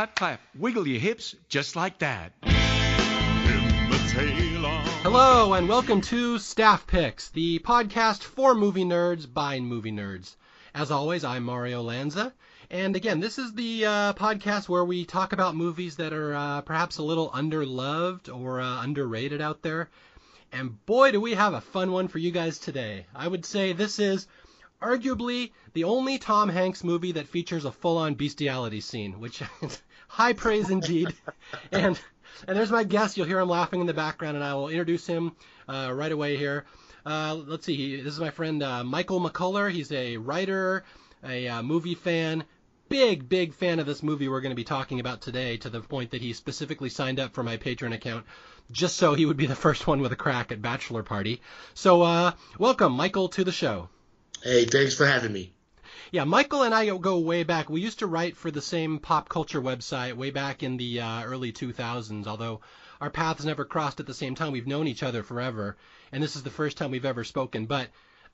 clap, clap. Wiggle your hips just like that. Hello, and welcome to Staff Picks, the podcast for movie nerds by movie nerds. As always, I'm Mario Lanza. And again, this is the uh, podcast where we talk about movies that are uh, perhaps a little underloved or uh, underrated out there. And boy, do we have a fun one for you guys today. I would say this is arguably the only Tom Hanks movie that features a full-on bestiality scene, which is high praise indeed. and and there's my guest. You'll hear him laughing in the background, and I will introduce him uh, right away here. Uh, let's see. This is my friend uh, Michael McCullough. He's a writer, a uh, movie fan, big, big fan of this movie we're going to be talking about today, to the point that he specifically signed up for my Patreon account just so he would be the first one with a crack at Bachelor Party. So, uh, welcome, Michael, to the show. Hey, thanks for having me. Yeah, Michael and I go way back. We used to write for the same pop culture website way back in the uh, early 2000s, although our paths never crossed at the same time. We've known each other forever, and this is the first time we've ever spoken. But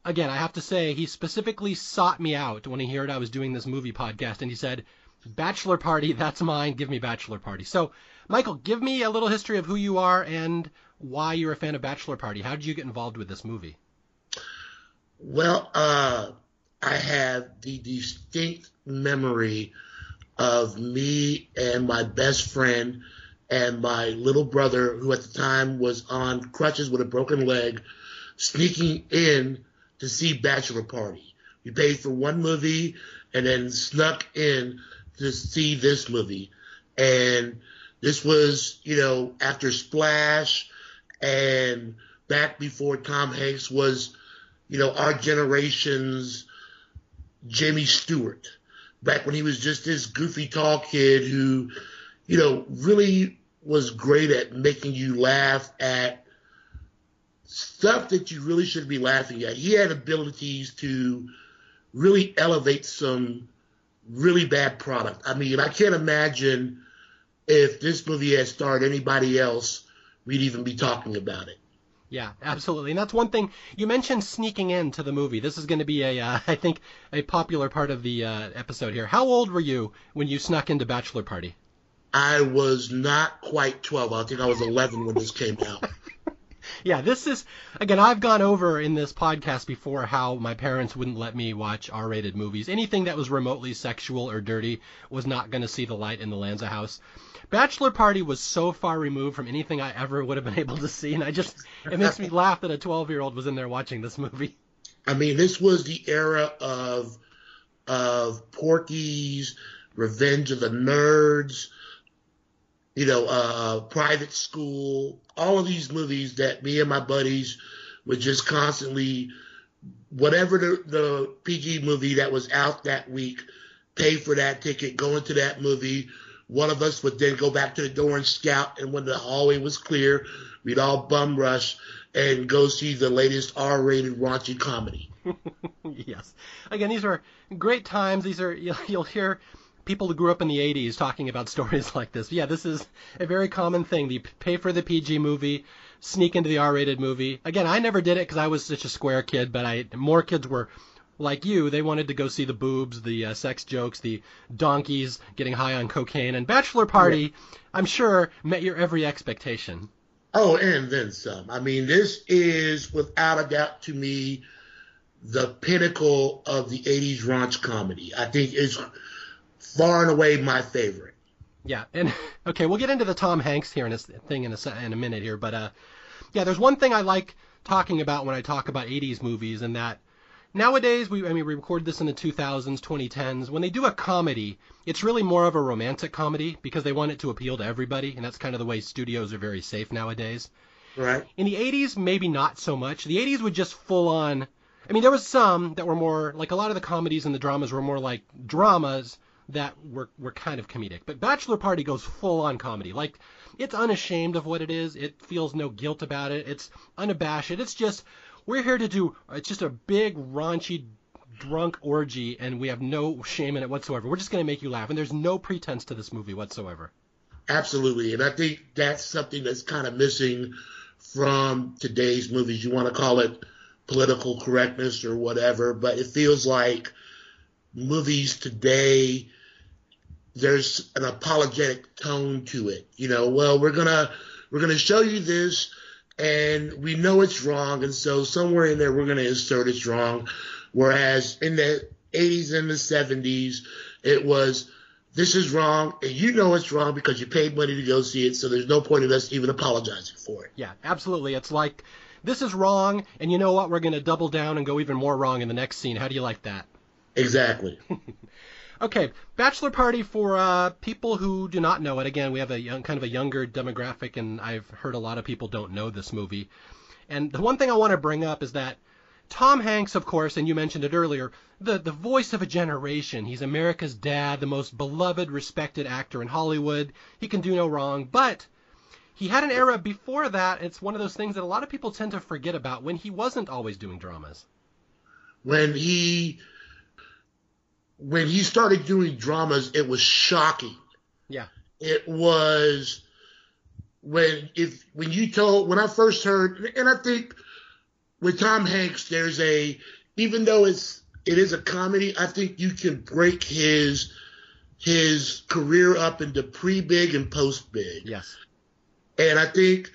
again, I have to say, he specifically sought me out when he heard I was doing this movie podcast, and he said, Bachelor Party, that's mine. Give me Bachelor Party. So, Michael, give me a little history of who you are and why you're a fan of Bachelor Party. How did you get involved with this movie? Well, uh, I have the distinct memory of me and my best friend and my little brother, who at the time was on crutches with a broken leg, sneaking in to see Bachelor Party. We paid for one movie and then snuck in to see this movie. And this was, you know, after Splash and back before Tom Hanks was you know, our generation's Jimmy Stewart, back when he was just this goofy tall kid who, you know, really was great at making you laugh at stuff that you really shouldn't be laughing at. He had abilities to really elevate some really bad product. I mean, I can't imagine if this movie had starred anybody else, we'd even be talking about it. Yeah, absolutely. And that's one thing you mentioned sneaking into the movie. This is going to be a, uh, I think, a popular part of the uh, episode here. How old were you when you snuck into Bachelor Party? I was not quite 12. I think I was 11 when this came out. yeah, this is again. I've gone over in this podcast before how my parents wouldn't let me watch R-rated movies. Anything that was remotely sexual or dirty was not going to see the light in the Lanza house. Bachelor Party was so far removed from anything I ever would have been able to see, and I just it makes me laugh that a 12 year old was in there watching this movie. I mean, this was the era of of Porky's, Revenge of the Nerds, you know, uh, Private School, all of these movies that me and my buddies would just constantly, whatever the, the PG movie that was out that week, pay for that ticket, go into that movie one of us would then go back to the door and scout, and when the hallway was clear, we'd all bum rush and go see the latest R-rated raunchy comedy. yes. Again, these are great times. These are you'll, you'll hear people who grew up in the 80s talking about stories like this. Yeah, this is a very common thing. You pay for the PG movie, sneak into the R-rated movie. Again, I never did it because I was such a square kid, but I more kids were like you, they wanted to go see the boobs, the uh, sex jokes, the donkeys getting high on cocaine, and Bachelor Party. I'm sure, met your every expectation. Oh, and then some. I mean, this is without a doubt to me the pinnacle of the 80s raunch comedy. I think it's far and away my favorite. Yeah, and okay, we'll get into the Tom Hanks here in a thing in a, in a minute here, but uh, yeah, there's one thing I like talking about when I talk about 80s movies, and that Nowadays, we I mean we recorded this in the 2000s, 2010s. When they do a comedy, it's really more of a romantic comedy because they want it to appeal to everybody, and that's kind of the way studios are very safe nowadays. Right. In the 80s, maybe not so much. The 80s would just full on. I mean, there was some that were more like a lot of the comedies and the dramas were more like dramas that were were kind of comedic. But Bachelor Party goes full on comedy. Like it's unashamed of what it is. It feels no guilt about it. It's unabashed. It's just we're here to do it's just a big raunchy drunk orgy and we have no shame in it whatsoever. We're just going to make you laugh and there's no pretense to this movie whatsoever. Absolutely. And I think that's something that's kind of missing from today's movies. You want to call it political correctness or whatever, but it feels like movies today there's an apologetic tone to it. You know, well, we're gonna we're gonna show you this, and we know it's wrong, and so somewhere in there we're gonna insert it's wrong. Whereas in the 80s and the 70s, it was this is wrong, and you know it's wrong because you paid money to go see it, so there's no point in us even apologizing for it. Yeah, absolutely. It's like this is wrong, and you know what? We're going to double down and go even more wrong in the next scene. How do you like that? Exactly. okay, bachelor party for uh, people who do not know it. Again, we have a young, kind of a younger demographic, and I've heard a lot of people don't know this movie. And the one thing I want to bring up is that Tom Hanks, of course, and you mentioned it earlier, the, the voice of a generation. He's America's dad, the most beloved, respected actor in Hollywood. He can do no wrong. But he had an era before that. It's one of those things that a lot of people tend to forget about when he wasn't always doing dramas. When he when he started doing dramas, it was shocking. Yeah. It was when if when you told when I first heard and I think with Tom Hanks there's a even though it's it is a comedy, I think you can break his his career up into pre-big and post-big. Yes. And I think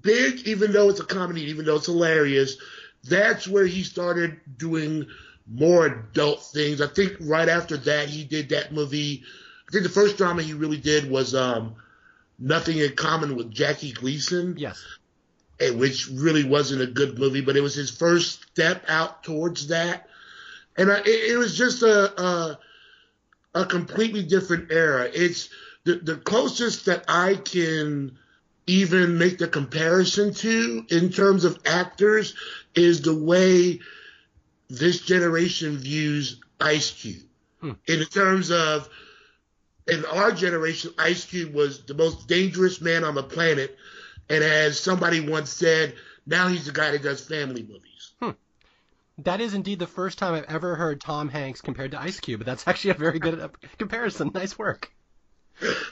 big, even though it's a comedy, even though it's hilarious, that's where he started doing more adult things. I think right after that he did that movie. I think the first drama he really did was um, Nothing in Common with Jackie Gleason. Yes. Which really wasn't a good movie, but it was his first step out towards that and I, it, it, was just a, a, a completely different era. It's the the closest that I can even make the comparison to in terms of actors is the way this generation views Ice Cube. Hmm. In terms of in our generation, Ice Cube was the most dangerous man on the planet, and as somebody once said, now he's the guy that does family movies. That is indeed the first time I've ever heard Tom Hanks compared to Ice Cube. But that's actually a very good uh, comparison. Nice work.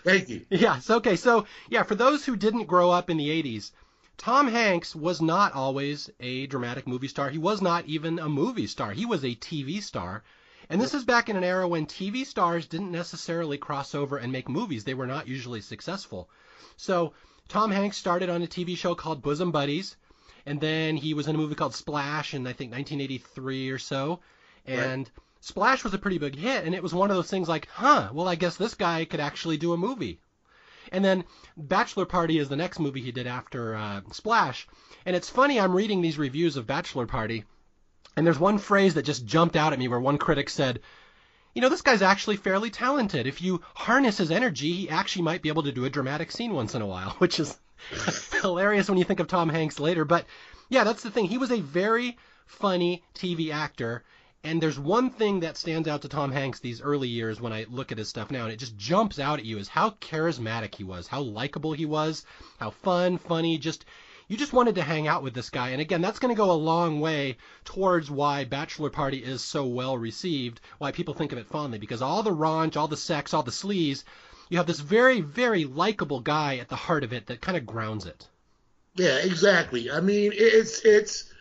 Thank you. Yes. Okay. So yeah, for those who didn't grow up in the '80s, Tom Hanks was not always a dramatic movie star. He was not even a movie star. He was a TV star. And this is back in an era when TV stars didn't necessarily cross over and make movies. They were not usually successful. So Tom Hanks started on a TV show called Bosom Buddies and then he was in a movie called Splash in I think 1983 or so, and right. Splash was a pretty big hit, and it was one of those things like, huh, well I guess this guy could actually do a movie. And then Bachelor Party is the next movie he did after uh, Splash, and it's funny I'm reading these reviews of Bachelor Party, and there's one phrase that just jumped out at me where one critic said. You know, this guy's actually fairly talented. If you harness his energy, he actually might be able to do a dramatic scene once in a while, which is hilarious when you think of Tom Hanks later. But yeah, that's the thing. He was a very funny TV actor. And there's one thing that stands out to Tom Hanks these early years when I look at his stuff now, and it just jumps out at you is how charismatic he was, how likable he was, how fun, funny, just you just wanted to hang out with this guy. And again, that's going to go a long way towards why Bachelor Party is so well received, why people think of it fondly, because all the raunch, all the sex, all the sleaze, you have this very, very likable guy at the heart of it that kind of grounds it. Yeah, exactly. I mean, it's it's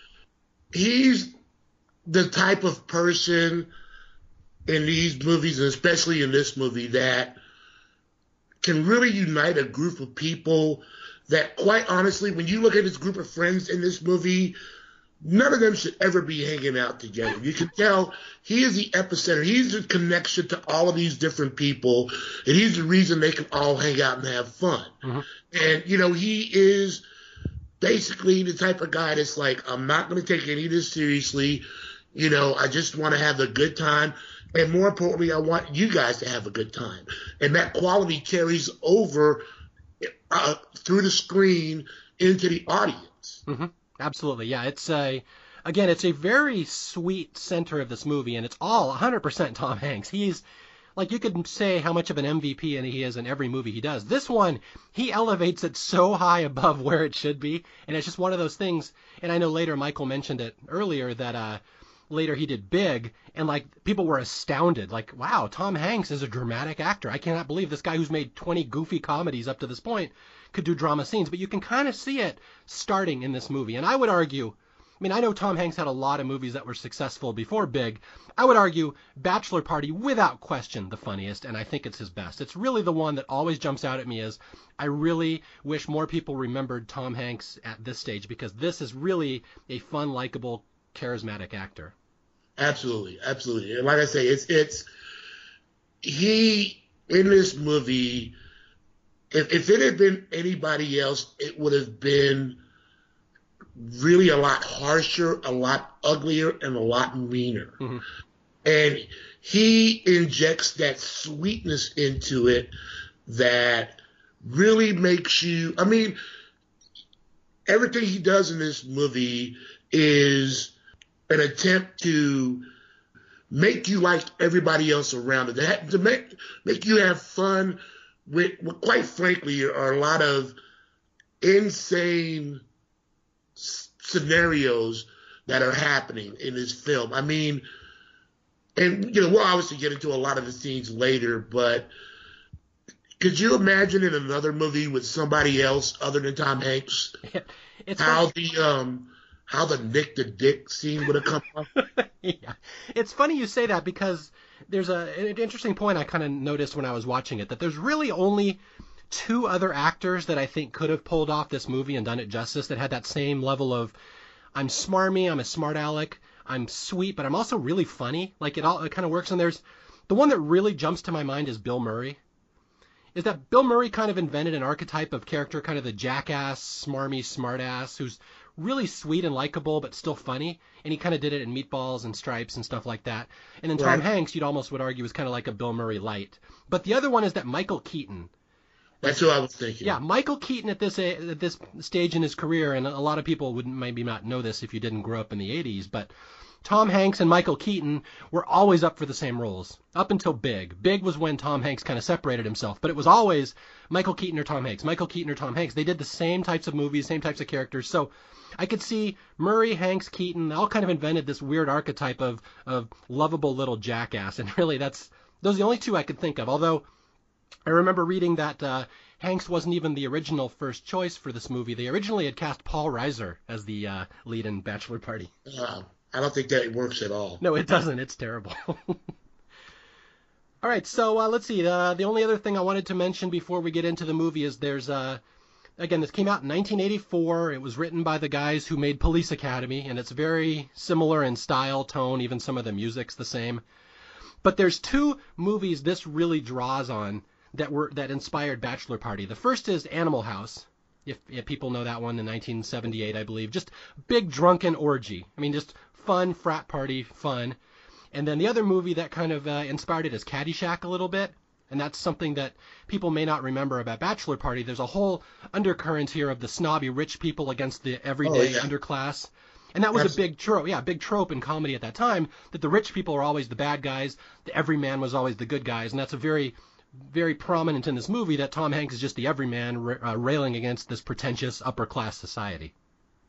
he's the type of person in these movies, and especially in this movie, that can really unite a group of people. That, quite honestly, when you look at this group of friends in this movie, none of them should ever be hanging out together. You can tell he is the epicenter. He's the connection to all of these different people, and he's the reason they can all hang out and have fun. Mm-hmm. And you know, he is basically the type of guy that's like, I'm not going to take any of this seriously. You know, I just want to have a good time. And more importantly, I want you guys to have a good time. And that quality carries over uh, through the screen into the audience. Mm-hmm. Absolutely, yeah. It's a again, it's a very sweet center of this movie, and it's all 100% Tom Hanks. He's like you could say how much of an MVP and he is in every movie he does. This one, he elevates it so high above where it should be, and it's just one of those things. And I know later Michael mentioned it earlier that uh, later he did Big, and like people were astounded, like, wow, Tom Hanks is a dramatic actor. I cannot believe this guy who's made 20 goofy comedies up to this point could do drama scenes. But you can kind of see it starting in this movie, and I would argue I mean, I know Tom Hanks had a lot of movies that were successful before Big. I would argue Bachelor Party, without question, the funniest, and I think it's his best. It's really the one that always jumps out at me as I really wish more people remembered Tom Hanks at this stage because this is really a fun, likable, charismatic actor. Absolutely, absolutely. And like I say, it's it's he in this movie. If if it had been anybody else, it would have been really a lot harsher, a lot uglier, and a lot meaner. Mm-hmm. And he injects that sweetness into it that really makes you. I mean, everything he does in this movie is an attempt to make you like everybody else around it, to make make you have fun with, with quite frankly, are a lot of insane scenarios that are happening in this film. I mean, and you know, we'll obviously get into a lot of the scenes later, but could you imagine in another movie with somebody else other than Tom Hanks? it's how the um how the Nick the Dick scene would have come off. yeah, it's funny you say that because there's a an interesting point I kind of noticed when I was watching it that there's really only two other actors that I think could have pulled off this movie and done it justice that had that same level of I'm smarmy, I'm a smart aleck, I'm sweet, but I'm also really funny. Like it all it kind of works. And there's the one that really jumps to my mind is Bill Murray. Is that Bill Murray kind of invented an archetype of character, kind of the jackass, smarmy, smartass, who's really sweet and likable, but still funny. And he kind of did it in Meatballs and Stripes and stuff like that. And then Tom Right. Hanks, you'd almost would argue, was kind of like a Bill Murray light. But the other one is that Michael Keaton. That's who I was thinking. Yeah, Michael Keaton at this eh, at this stage in his career, and a lot of people would maybe not know this if you didn't grow up in the '80s, but Tom Hanks and Michael Keaton were always up for the same roles up until Big. Big was when Tom Hanks kind of separated himself, but it was always Michael Keaton or Tom Hanks. Michael Keaton or Tom Hanks. They did the same types of movies, same types of characters. So I could see Murray, Hanks, Keaton all kind of invented this weird archetype of of lovable little jackass, and really that's those are the only two I could think of. Although I remember reading that uh, Hanks wasn't even the original first choice for this movie. They originally had cast Paul Reiser as the uh, lead in Bachelor Party. Uh, I don't think that works at all. No, it doesn't. It's terrible. All right, so uh, let's see. Uh, the only other thing I wanted to mention before we get into the movie is there's uh, again this came out in 1984. It was written by the guys who made Police Academy, and it's very similar in style, tone, even some of the music's the same. But there's two movies this really draws on that were that inspired Bachelor Party. The first is Animal House. If, if people know that one in 1978, I believe, just big drunken orgy. I mean, just fun frat party fun. And then the other movie that kind of uh, inspired it is Caddyshack a little bit. And that's something that people may not remember about Bachelor Party. There's a whole undercurrent here of the snobby rich people against the everyday yeah. underclass. And that was Abs- a big trope, yeah, big trope in comedy at that time that the rich people are always the bad guys, the everyman was always the good guys, and that's a very, very prominent in this movie that Tom Hanks is just the everyman uh, railing against this pretentious upper class society.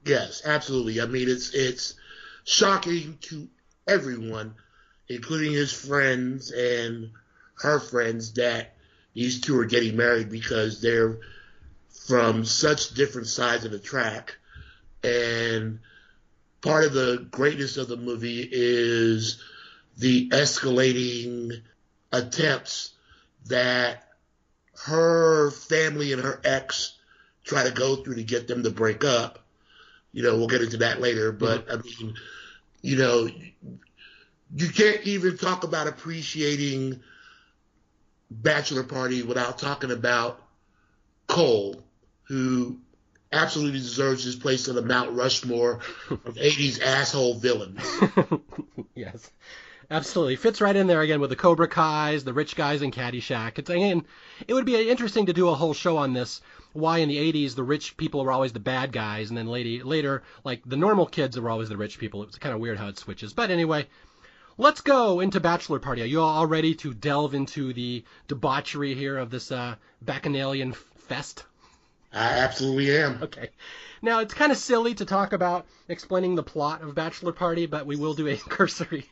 Yes, absolutely. I mean, it's it's shocking to everyone, including his friends and her friends, that these two are getting married because they're from such different sides of the track. And part of the greatness of the movie is the escalating attempts that her family and her ex try to go through to get them to break up. You know, we'll get into that later, but I mean, you know, you can't even talk about appreciating Bachelor Party without talking about Cole, who absolutely deserves his place on the Mount Rushmore of 80s asshole villains. yes, absolutely fits right in there again with the Cobra Kai's, the rich guys in Caddyshack. It's again, it would be interesting to do a whole show on this. Why in the 80s the rich people were always the bad guys, and then lady, later like the normal kids were always the rich people. It's kind of weird how it switches. But anyway, let's go into Bachelor Party. Are you all ready to delve into the debauchery here of this uh, bacchanalian fest? I absolutely am. Okay. Now, it's kind of silly to talk about explaining the plot of Bachelor Party, but we will do a cursory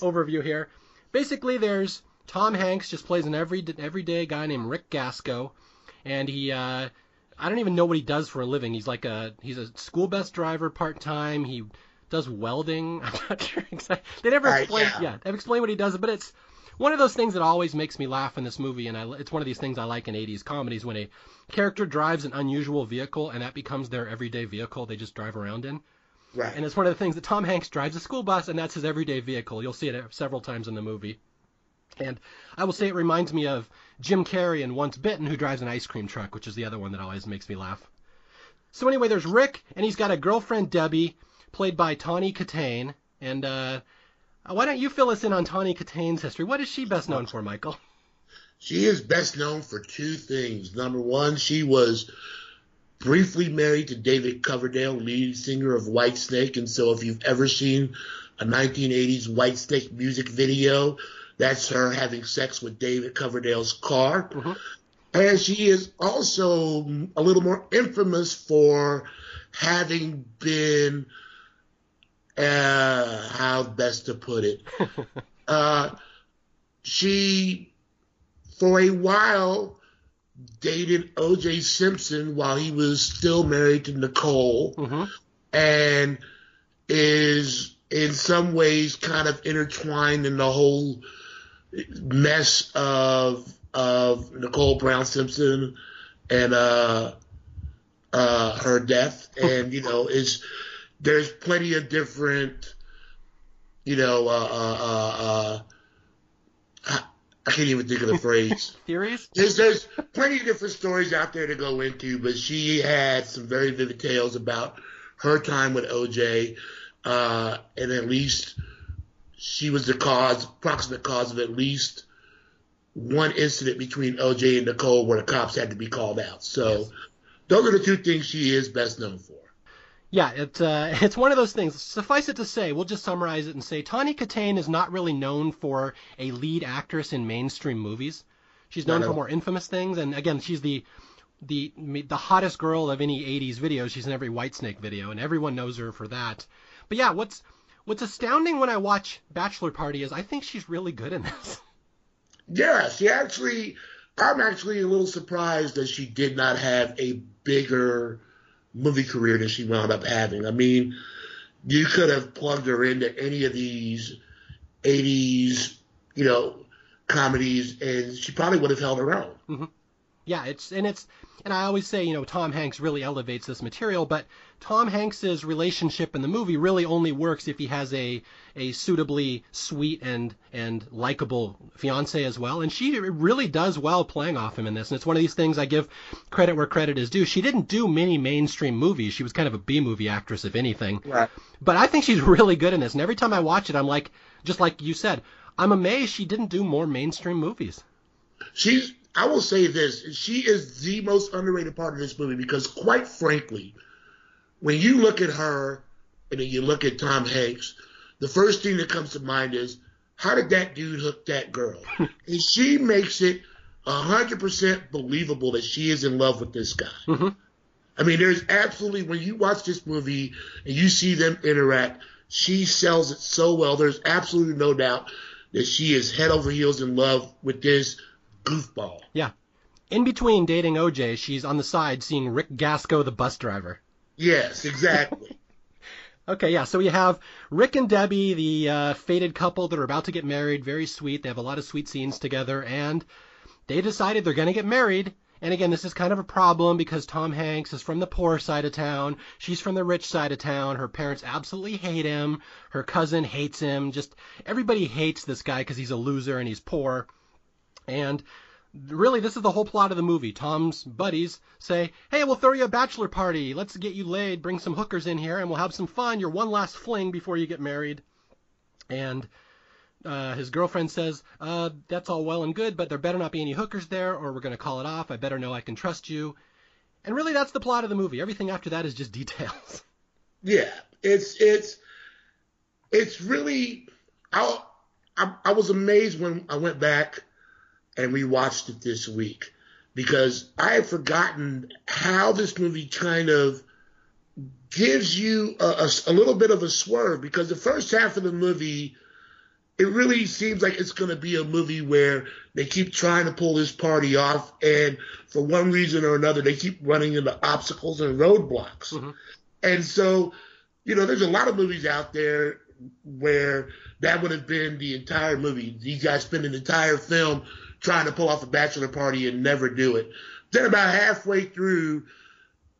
overview here. Basically, there's Tom Hanks just plays an every everyday guy named Rick Gasco, and he uh, I don't even know what he does for a living. He's like a he's a school bus driver part time. He does welding. I'm not sure exactly. They never Right, explain. yeah. yeah, they've explained what he does, but it's one of those things that always makes me laugh in this movie, and I, it's one of these things I like in 80s comedies when a character drives an unusual vehicle and that becomes their everyday vehicle they just drive around in. Right. And it's one of the things that Tom Hanks drives a school bus, and that's his everyday vehicle. You'll see it several times in the movie. And I will say it reminds me of Jim Carrey in Once Bitten, who drives an ice cream truck, which is the other one that always makes me laugh. So anyway, there's Rick, and he's got a girlfriend, Debbie, played by Tawny Kitaen. And uh, why don't you fill us in on Tawny Kitaen's history? What is she best known for, Michael? She is best known for two things. Number one, she was briefly married to David Coverdale, lead singer of Whitesnake. And so if you've ever seen a 1980s Whitesnake music video, that's her having sex with David Coverdale's car. Mhm. And she is also a little more infamous for having been, uh, how best to put it, uh, she, for a while, dated O.J. Simpson while he was still married to Nicole, hmm and is in some ways kind of intertwined in the whole mess of of Nicole Brown Simpson and uh, uh, her death, and you know, is there's plenty of different, you know, uh, uh, uh, uh, I, I can't even think of the phrase. Theories? There's, there's plenty of different stories out there to go into, but she had some very vivid tales about her time with OJ, uh, and at least she was the cause, proximate cause of at least one incident between OJ and Nicole where the cops had to be called out. So Yes. those are the two things she is best known for. Yeah, it's uh, it's one of those things. Suffice it to say, we'll just summarize it and say Tawny Kitaen is not really known for a lead actress in mainstream movies. She's known Not at for more infamous things, and again, she's the the the hottest girl of any '80s video. She's in every Whitesnake video, and everyone knows her for that. But yeah, what's what's astounding when I watch Bachelor Party is I think she's really good in this. Yeah, she actually, I'm actually a little surprised that she did not have a bigger movie career than she wound up having. I mean, you could have plugged her into any of these 80s, you know, comedies, and she probably would have held her own. Mm-hmm. Yeah, it's and it's and I always say, you know, Tom Hanks really elevates this material, but Tom Hanks's relationship in the movie really only works if he has a a suitably sweet and and likable fiance as well, and she really does well playing off him in this. And it's one of these things I give credit where credit is due. She didn't do many mainstream movies. She was kind of a B movie actress if anything. Right. But I think she's really good in this. And every time I watch it, I'm like just like you said, I'm amazed she didn't do more mainstream movies. She's, I will say this, she is the most underrated part of this movie because, quite frankly, when you look at her and then you look at Tom Hanks, the first thing that comes to mind is how did that dude hook that girl? and she makes it 100% believable that she is in love with this guy. Mhm. I mean, there's absolutely, when you watch this movie and you see them interact, she sells it so well. There's absolutely no doubt that she is head over heels in love with this goofball. Yeah. In between dating OJ, she's on the side seeing Rick Gasco, the bus driver. Yes, exactly. Okay, yeah, so we have Rick and Debbie, the uh, fated couple that are about to get married. Very sweet. They have a lot of sweet scenes together, and they decided they're going to get married. And again, this is kind of a problem because Tom Hanks is from the poor side of town. She's from the rich side of town. Her parents absolutely hate him. Her cousin hates him. Just everybody hates this guy because he's a loser and he's poor. And really, this is the whole plot of the movie. Tom's buddies say, Hey, we'll throw you a bachelor party. Let's get you laid. Bring some hookers in here and we'll have some fun. Your one last fling before you get married. And uh, his girlfriend says, uh, That's all well and good, but there better not be any hookers there or we're going to call it off. I better know I can trust you. And really, that's the plot of the movie. Everything after that is just details. yeah, it's it's it's really. I, I I was amazed when I went back and we watched it this week because I had forgotten how this movie kind of gives you a, a, a little bit of a swerve because the first half of the movie it really seems like it's going to be a movie where they keep trying to pull this party off and for one reason or another they keep running into obstacles and roadblocks Mhm. and so you know, there's a lot of movies out there where that would have been the entire movie. These guys spend an entire film trying to pull off a bachelor party and never do it. Then about halfway through,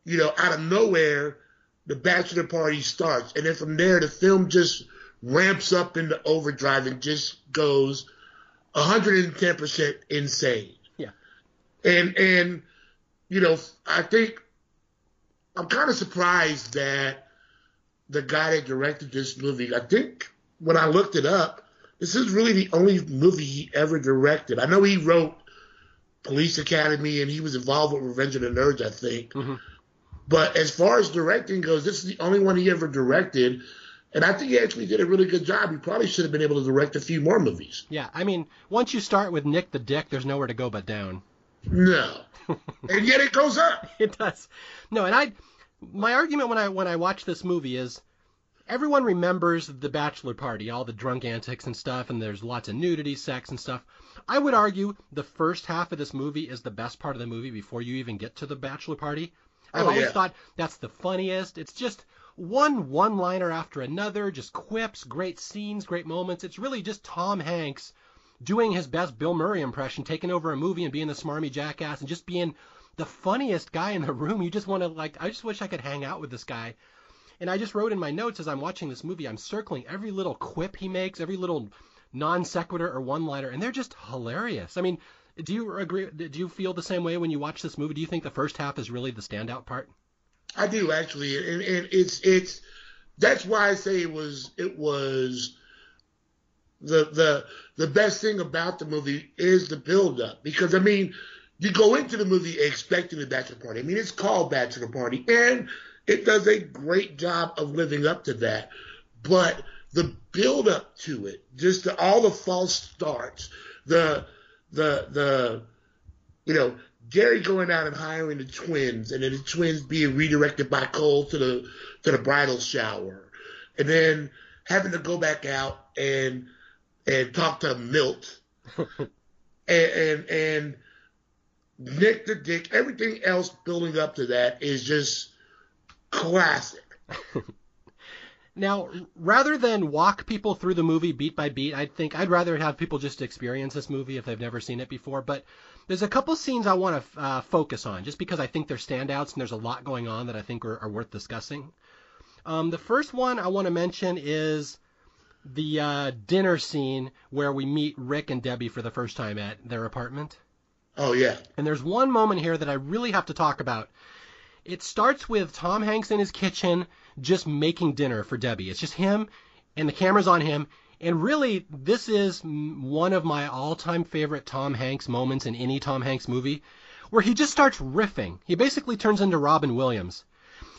you know, out of nowhere, the bachelor party starts. And then from there, the film just ramps up into overdrive and just goes 110% insane. Yeah. And, and, you know, I think I'm kind of surprised that the guy that directed this movie, I think when I looked it up, this is really the only movie he ever directed. I know he wrote Police Academy and he was involved with Revenge of the Nerds, I think. Mm-hmm. But as far as directing goes, this is the only one he ever directed. And I think he actually did a really good job. He probably should have been able to direct a few more movies. Yeah, I mean, once you start with Nick the Dick, there's nowhere to go but down. No. and yet it goes up. It does. No, and I my argument when I when I watch this movie is everyone remembers the bachelor party, all the drunk antics and stuff, and there's lots of nudity, sex, and stuff. I would argue the first half of this movie is the best part of the movie before you even get to the bachelor party. I've Oh, always yeah. thought that's the funniest. It's just one one liner after another, just quips, great scenes, great moments. It's really just Tom Hanks doing his best Bill Murray impression, taking over a movie and being the smarmy jackass and just being the funniest guy in the room. You just want to like I just wish I could hang out with this guy. And I just wrote in my notes as I'm watching this movie, I'm circling every little quip he makes, every little non sequitur or one liner, and they're just hilarious. I mean, do you agree? Do you feel the same way when you watch this movie? Do you think the first half is really the standout part? I do actually, and, and it's it's that's why I say it was it was the the the best thing about the movie is the build up because I mean you go into the movie expecting a bachelor party. I mean it's called bachelor party and it does a great job of living up to that, but the build up to it, just the, all the false starts, the the the you know, Gary going out and hiring the twins, and then the twins being redirected by Cole to the to the bridal shower, and then having to go back out and and talk to Milt, and, and and Nick the Dick, everything else building up to that is just classic. Now, rather than walk people through the movie beat by beat, I think I'd rather have people just experience this movie if they've never seen it before. But there's a couple scenes I want to uh, focus on, just because I think they're standouts and there's a lot going on that I think are, are worth discussing. Um, the first one I want to mention is the uh, dinner scene where we meet Rick and Debbie for the first time at their apartment. Oh yeah, And there's one moment here that I really have to talk about. It starts with Tom Hanks in his kitchen just making dinner for Debbie. It's just him, and the camera's on him. And really, this is one of my all time favorite Tom Hanks moments in any Tom Hanks movie, where he just starts riffing. He basically turns into Robin Williams.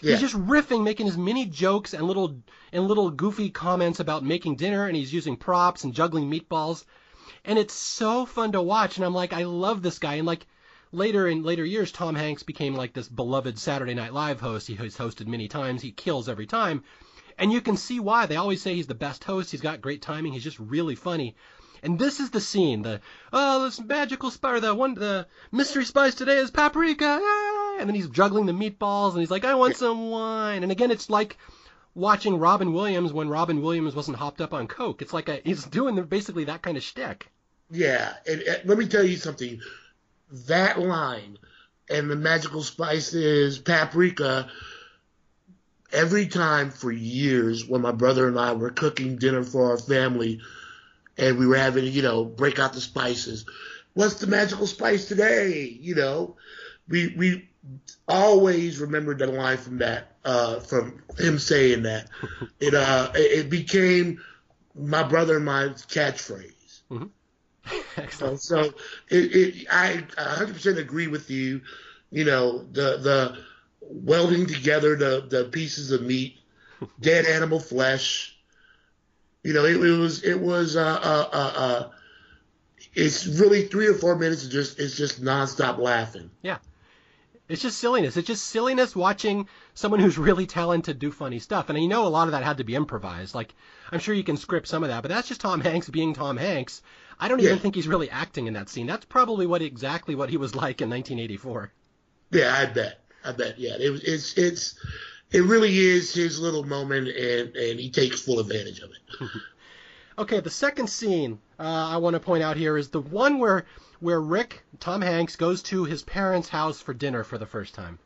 yeah. He's just riffing, making as many jokes and little and little goofy comments about making dinner, and he's using props and juggling meatballs, and it's so fun to watch. And I'm like, I love this guy. And like later in later years, Tom Hanks became like this beloved Saturday Night Live host. He has hosted many times. He kills every time, and you can see why. They always say he's the best host. He's got great timing. He's just really funny. And this is the scene. The oh, this magical spice. The one, the mystery spice today is paprika. ah!" And then he's juggling the meatballs, and he's like, I want some wine. And again, it's like watching Robin Williams when Robin Williams wasn't hopped up on coke. It's like a, he's doing basically that kind of shtick. Yeah, and, and let me tell you something. That line and the magical spice is paprika. Every time for years, when my brother and I were cooking dinner for our family, and we were having, you know, break out the spices. What's the magical spice today? You know, we we always remembered the line from that, uh, from him saying that. It uh, it it became my brother and my catchphrase. Excellent. So, so it, it, I 100% agree with you. You know, the the welding together the the pieces of meat, dead animal flesh. You know, it, it was it was uh, uh, uh, uh, it's really three or four minutes of just it's just nonstop laughing. Yeah. It's just silliness. It's just silliness watching someone who's really talented do funny stuff. And you know a lot of that had to be improvised. Like I'm sure you can script some of that, but that's just Tom Hanks being Tom Hanks. I don't even think he's really acting in that scene. That's probably what exactly what he was like in 1984. Yeah, I bet. I bet. Yeah, it. It's it's it really is his little moment, and and he takes full advantage of it. Okay, the second scene uh, I want to point out here is the one where where Rick Tom Hanks goes to his parents' house for dinner for the first time.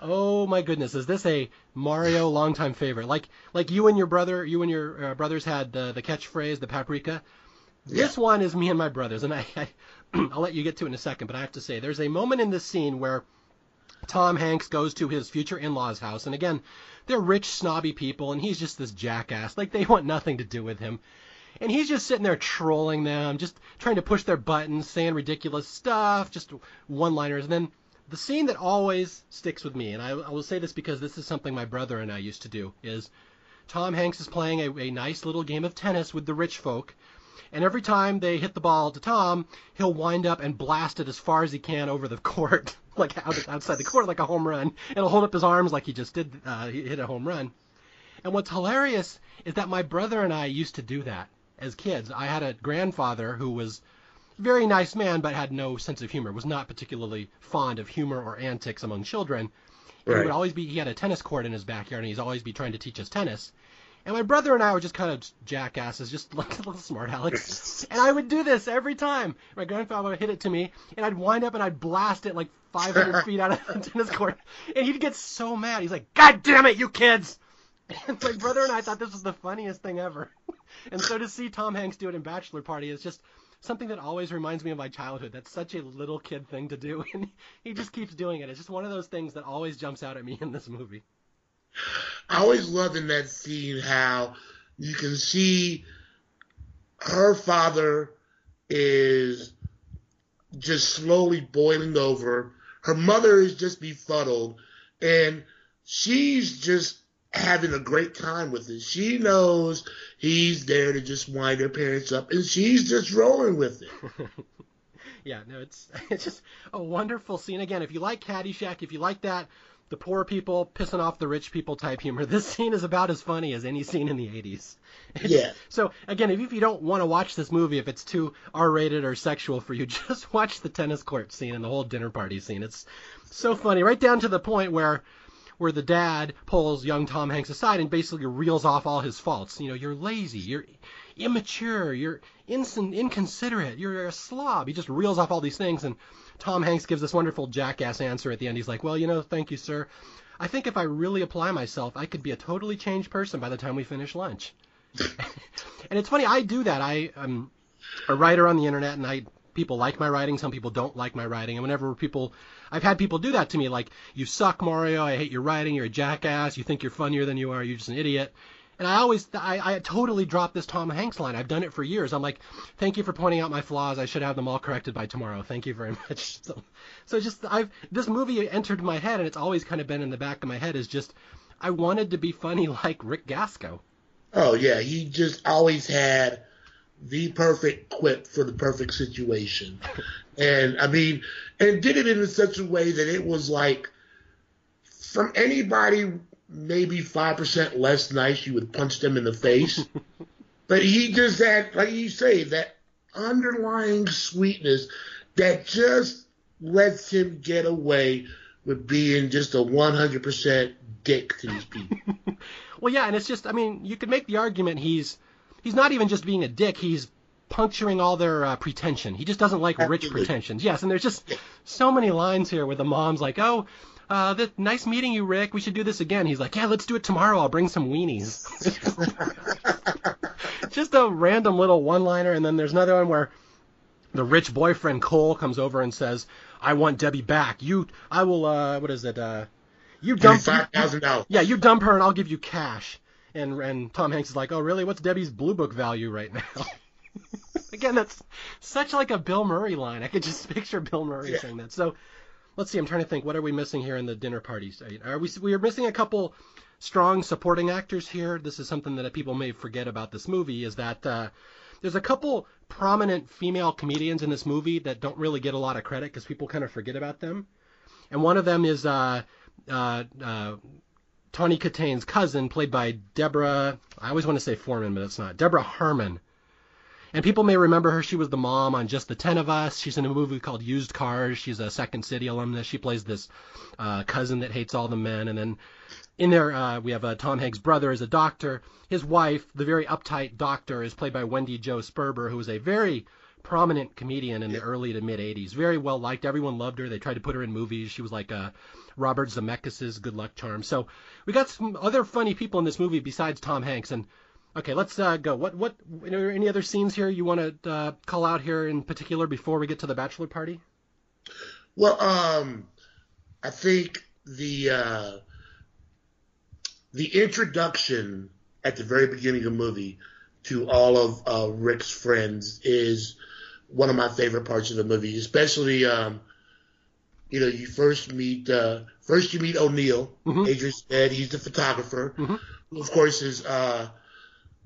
Oh my goodness, is this a Mario longtime favorite? Like like you and your brother, you and your uh, brothers had uh, the catchphrase, the paprika. This Yeah. one is me and my brothers, and I, I I'll let you get to it in a second, but I have to say there's a moment in this scene where Tom Hanks goes to his future in-laws' house, and again, they're rich, snobby people, and he's just this jackass. Like they want nothing to do with him. And he's just sitting there trolling them, just trying to push their buttons, saying ridiculous stuff, just one-liners. And then the scene that always sticks with me, and I, I will say this because this is something my brother and I used to do, is Tom Hanks is playing a, a nice little game of tennis with the rich folk, and every time they hit the ball to Tom, he'll wind up and blast it as far as he can over the court, like out, outside the court, like a home run, and he'll hold up his arms like he just did, uh, he hit a home run. And what's hilarious is that my brother and I used to do that as kids. I had a grandfather who was a very nice man, but had no sense of humor, was not particularly fond of humor or antics among children. He would always be, he had a tennis court in his backyard, and he'd always be trying to teach us tennis. And my brother and I were just kind of jackasses, just like a little smart Alex. And I would do this every time. My grandfather would hit it to me, and I'd wind up and I'd blast it like 500 feet out of the tennis court. And he'd get so mad. He's like, God damn it, you kids! And my brother and I thought this was the funniest thing ever. And so to see Tom Hanks do it in Bachelor Party is just something that always reminds me of my childhood. That's such a little kid thing to do, and he just keeps doing it. It's just one of those things that always jumps out at me in this movie. I always loved in that scene how you can see her father is just slowly boiling over. Her mother is just befuddled, and she's just having a great time with it. She knows he's there to just wind her parents up, and she's just rolling with it. Yeah, no, it's it's just a wonderful scene. Again, if you like Caddyshack, if you like that, the poor people pissing off the rich people type humor, this scene is about as funny as any scene in the 80s. Yeah. So again, if if you don't want to watch this movie, if it's too R-rated or sexual for you, just watch the tennis court scene and the whole dinner party scene. It's so funny, right down to the point where where the dad pulls young Tom Hanks aside and basically reels off all his faults. You know, you're lazy, you're immature, you're insin- inconsiderate, you're a slob. He just reels off all these things, and Tom Hanks gives this wonderful jackass answer at the end. He's like, "Well, you know, thank you, sir. I think if I really apply myself, I could be a totally changed person by the time we finish lunch." and it's funny, I do that. I am a writer on the internet, and I people like my writing. Some people don't like my writing, and whenever people, I've had people do that to me, like, "You suck, Mario. I hate your writing. You're a jackass. You think you're funnier than you are. You're just an idiot." And I always, I, I totally drop this Tom Hanks line. I've done it for years. I'm like, thank you for pointing out my flaws. I should have them all corrected by tomorrow. Thank you very much. So, so just, I've, this movie entered my head and it's always kind of been in the back of my head is just, I wanted to be funny like Rick Gasco. Oh yeah, he just always had the perfect quip for the perfect situation. and I mean, and did it in such a way that it was like from anybody maybe 5% less nice, you would punch them in the face. but he just had, like you say, that underlying sweetness that just lets him get away with being just a 100% dick to these people. Well, yeah, and it's just, I mean, you could make the argument he's, he's not even just being a dick, he's puncturing all their uh, pretension. He just doesn't like rich pretensions. Yes, and there's just so many lines here where the mom's like, oh, uh, the, nice meeting you, Rick. We should do this again. He's like, yeah, let's do it tomorrow. I'll bring some weenies. just a random little one-liner, and then there's another one where the rich boyfriend Cole comes over and says, "I want Debbie back. You, I will. Uh, what is it? Uh, you dump Five thousand dollars. yeah, you dump her and I'll give you cash." And and Tom Hanks is like, "Oh, really? What's Debbie's blue book value right now?" Again, that's such like a Bill Murray line. I could just picture Bill Murray Yeah. saying that. So, let's see. I'm trying to think. What are we missing here in the dinner parties? Are we? We are missing a couple strong supporting actors here. This is something that people may forget about this movie. Is that uh, there's a couple prominent female comedians in this movie that don't really get a lot of credit because people kind of forget about them. And one of them is uh, uh, uh, Tawny Kitaen's cousin, played by Deborah. I always want to say Foreman, but it's not. Deborah Harmon. And people may remember her. She was the mom on Just the Ten of Us. She's in a movie called Used Cars. She's a Second City alumnus. She plays this uh, cousin that hates all the men. And then in there, uh, we have uh, Tom Hanks' brother as a doctor. His wife, the very uptight doctor, is played by Wendy Jo Sperber, who was a very prominent comedian in the early to mid 80s. Very well liked. Everyone loved her. They tried to put her in movies. She was like uh, Robert Zemeckis' good luck charm. So we got some other funny people in this movie besides Tom Hanks. And okay, let's uh, go. What what are there any other scenes here you want to uh, call out here in particular before we get to the bachelor party? Well, um, I think the uh, the introduction at the very beginning of the movie to all of uh, Rick's friends is one of my favorite parts of the movie, especially um, you know you first meet uh, first you meet O'Neill, Mhm. Adrian said he's the photographer, Mhm. who of course is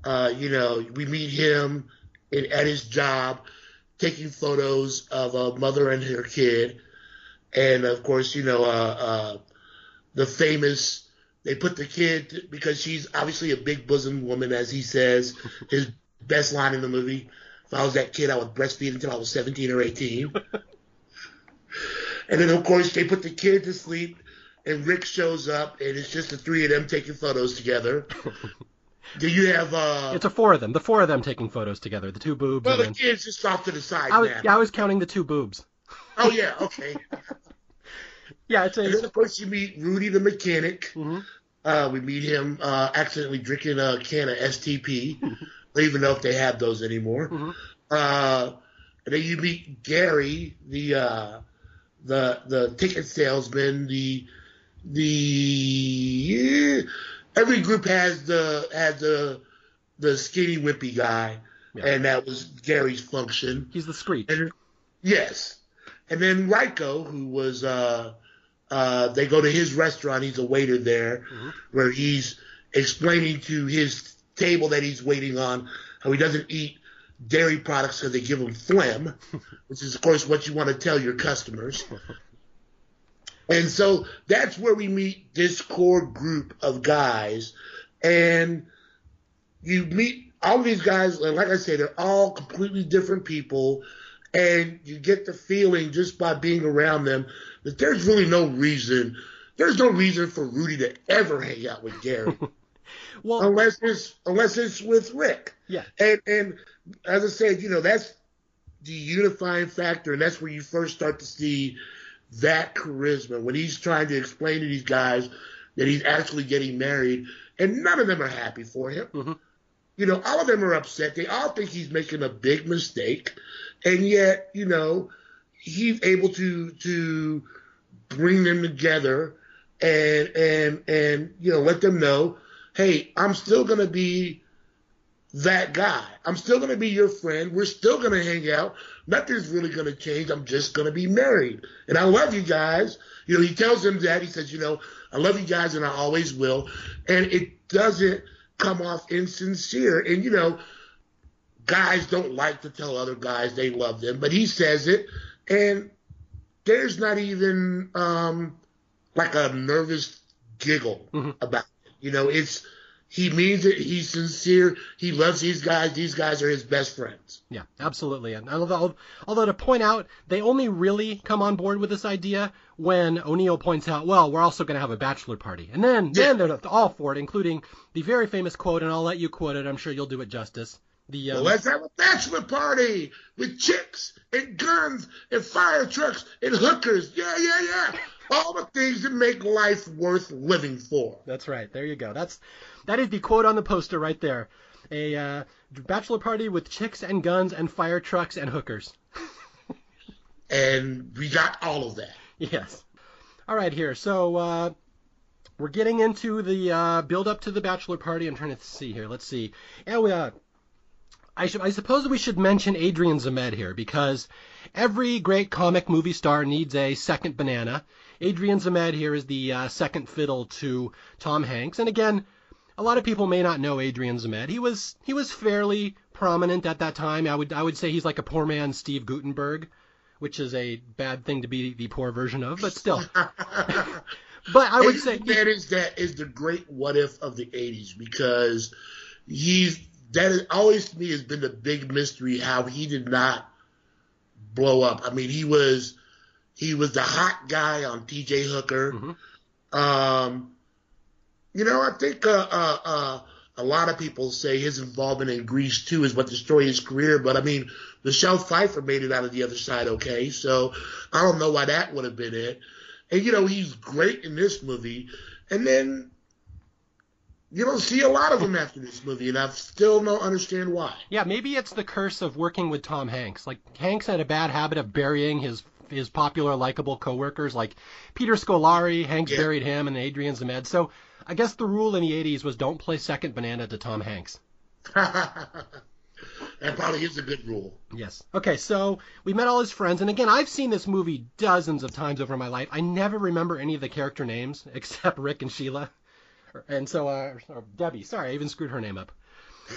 uh, you know we meet him in, at his job taking photos of a mother and her kid, and of course you know uh, uh, the famous. They put the kid because she's obviously a big bosom woman, as he says. His best line in the movie: "If I was that kid, I would breastfeed until I was 17 or 18." and then, of course, they put the kid to sleep, and Rick shows up, and it's just the three of them taking photos together. Do you have? uh It's a four of them. The four of them taking photos together. The two boobs. Well, the then, kid's just off to the side I was, yeah, I was counting the two boobs. Oh yeah, okay. Yeah, it's a. And then, of course, you meet Rudy the mechanic. Mhm. Uh, we meet him uh, accidentally drinking a can of STP. I don't even know if they have those anymore. Mhm. Uh, and then you meet Gary, the uh, the the ticket salesman. The the every group has the has the the skinny wimpy guy, Yeah. and that was Gary's function. He's the screech. And yes, and then Ryko, who was uh, uh, they go to his restaurant. He's a waiter there, Mhm. where he's explaining to his table that he's waiting on how he doesn't eat dairy products because they give him phlegm, which is of course what you want to tell your customers. And so that's where we meet this core group of guys, and you meet all these guys, and like I said, they're all completely different people, and you get the feeling just by being around them that there's really no reason, there's no reason for Rudy to ever hang out with Gary, Well, unless it's unless it's with Rick. yeah. And and as I said, you know, that's the unifying factor, and that's where you first start to see that charisma when he's trying to explain to these guys that he's actually getting married, and none of them are happy for him. Mhm. You know, all of them are upset. They all think he's making a big mistake, and yet, you know, he's able to to bring them together and and and you know let them know, hey, I'm still gonna be that guy. I'm still going to be your friend. We're still going to hang out. Nothing's really going to change. I'm just going to be married. And I love you guys. You know, he tells them that. He says, you know, I love you guys and I always will. And it doesn't come off insincere. And, you know, guys don't like to tell other guys they love them, but he says it. And there's not even um, like a nervous giggle Mhm. about it. You know, it's he means it. He's sincere. He loves these guys. These guys are his best friends. Yeah, absolutely. And although, although to point out, they only really come on board with this idea when O'Neill points out, well, we're also going to have a bachelor party. And then, Yeah. then they're all for it, including the very famous quote, and I'll let you quote it. I'm sure you'll do it justice. The Well, um, let's have a bachelor party with chicks and guns and fire trucks and hookers. Yeah, yeah, yeah. All the things that make life worth living for. That's right. There you go. That's that is the quote on the poster right there. A uh, bachelor party with chicks and guns and fire trucks and hookers. And we got all of that. Yes. All right, here. So uh, we're getting into the uh, build up to the bachelor party. I'm trying to see here. Let's see. And we, uh, I, should, I suppose we should mention Adrian Zmed here because every great comic movie star needs a second banana. Adrian Zmed here is the uh, second fiddle to Tom Hanks, and again, a lot of people may not know Adrian Zmed. He was he was fairly prominent at that time. I would I would say he's like a poor man Steve Guttenberg, which is a bad thing to be the poor version of, but still. But I would say that is that is the great what if of the '80s because he's that is always to me has been the big mystery how he did not blow up. I mean, he was he was the hot guy on T.J. Hooker. Mhm. Um, you know, I think uh, uh, uh, a lot of people say his involvement in Grease 2 is what destroyed his career. But I mean, Michelle Pfeiffer made it out of the other side okay. So I don't know why that would have been it. And you know, he's great in this movie. And then you don't see a lot of him after this movie, and I still don't understand why. Yeah, maybe it's the curse of working with Tom Hanks. Like Hanks had a bad habit of burying his his popular, likable coworkers. Like Peter Scolari, Hanks Yeah. buried him, and Adrian Zmed. So I guess the rule in the '80s was don't play second banana to Tom Hanks. that probably is a good rule. Yes. Okay, so we met all his friends, and again, I've seen this movie dozens of times over my life. I never remember any of the character names except Rick and Sheila, and so uh, or Debbie. Sorry, I even screwed her name up.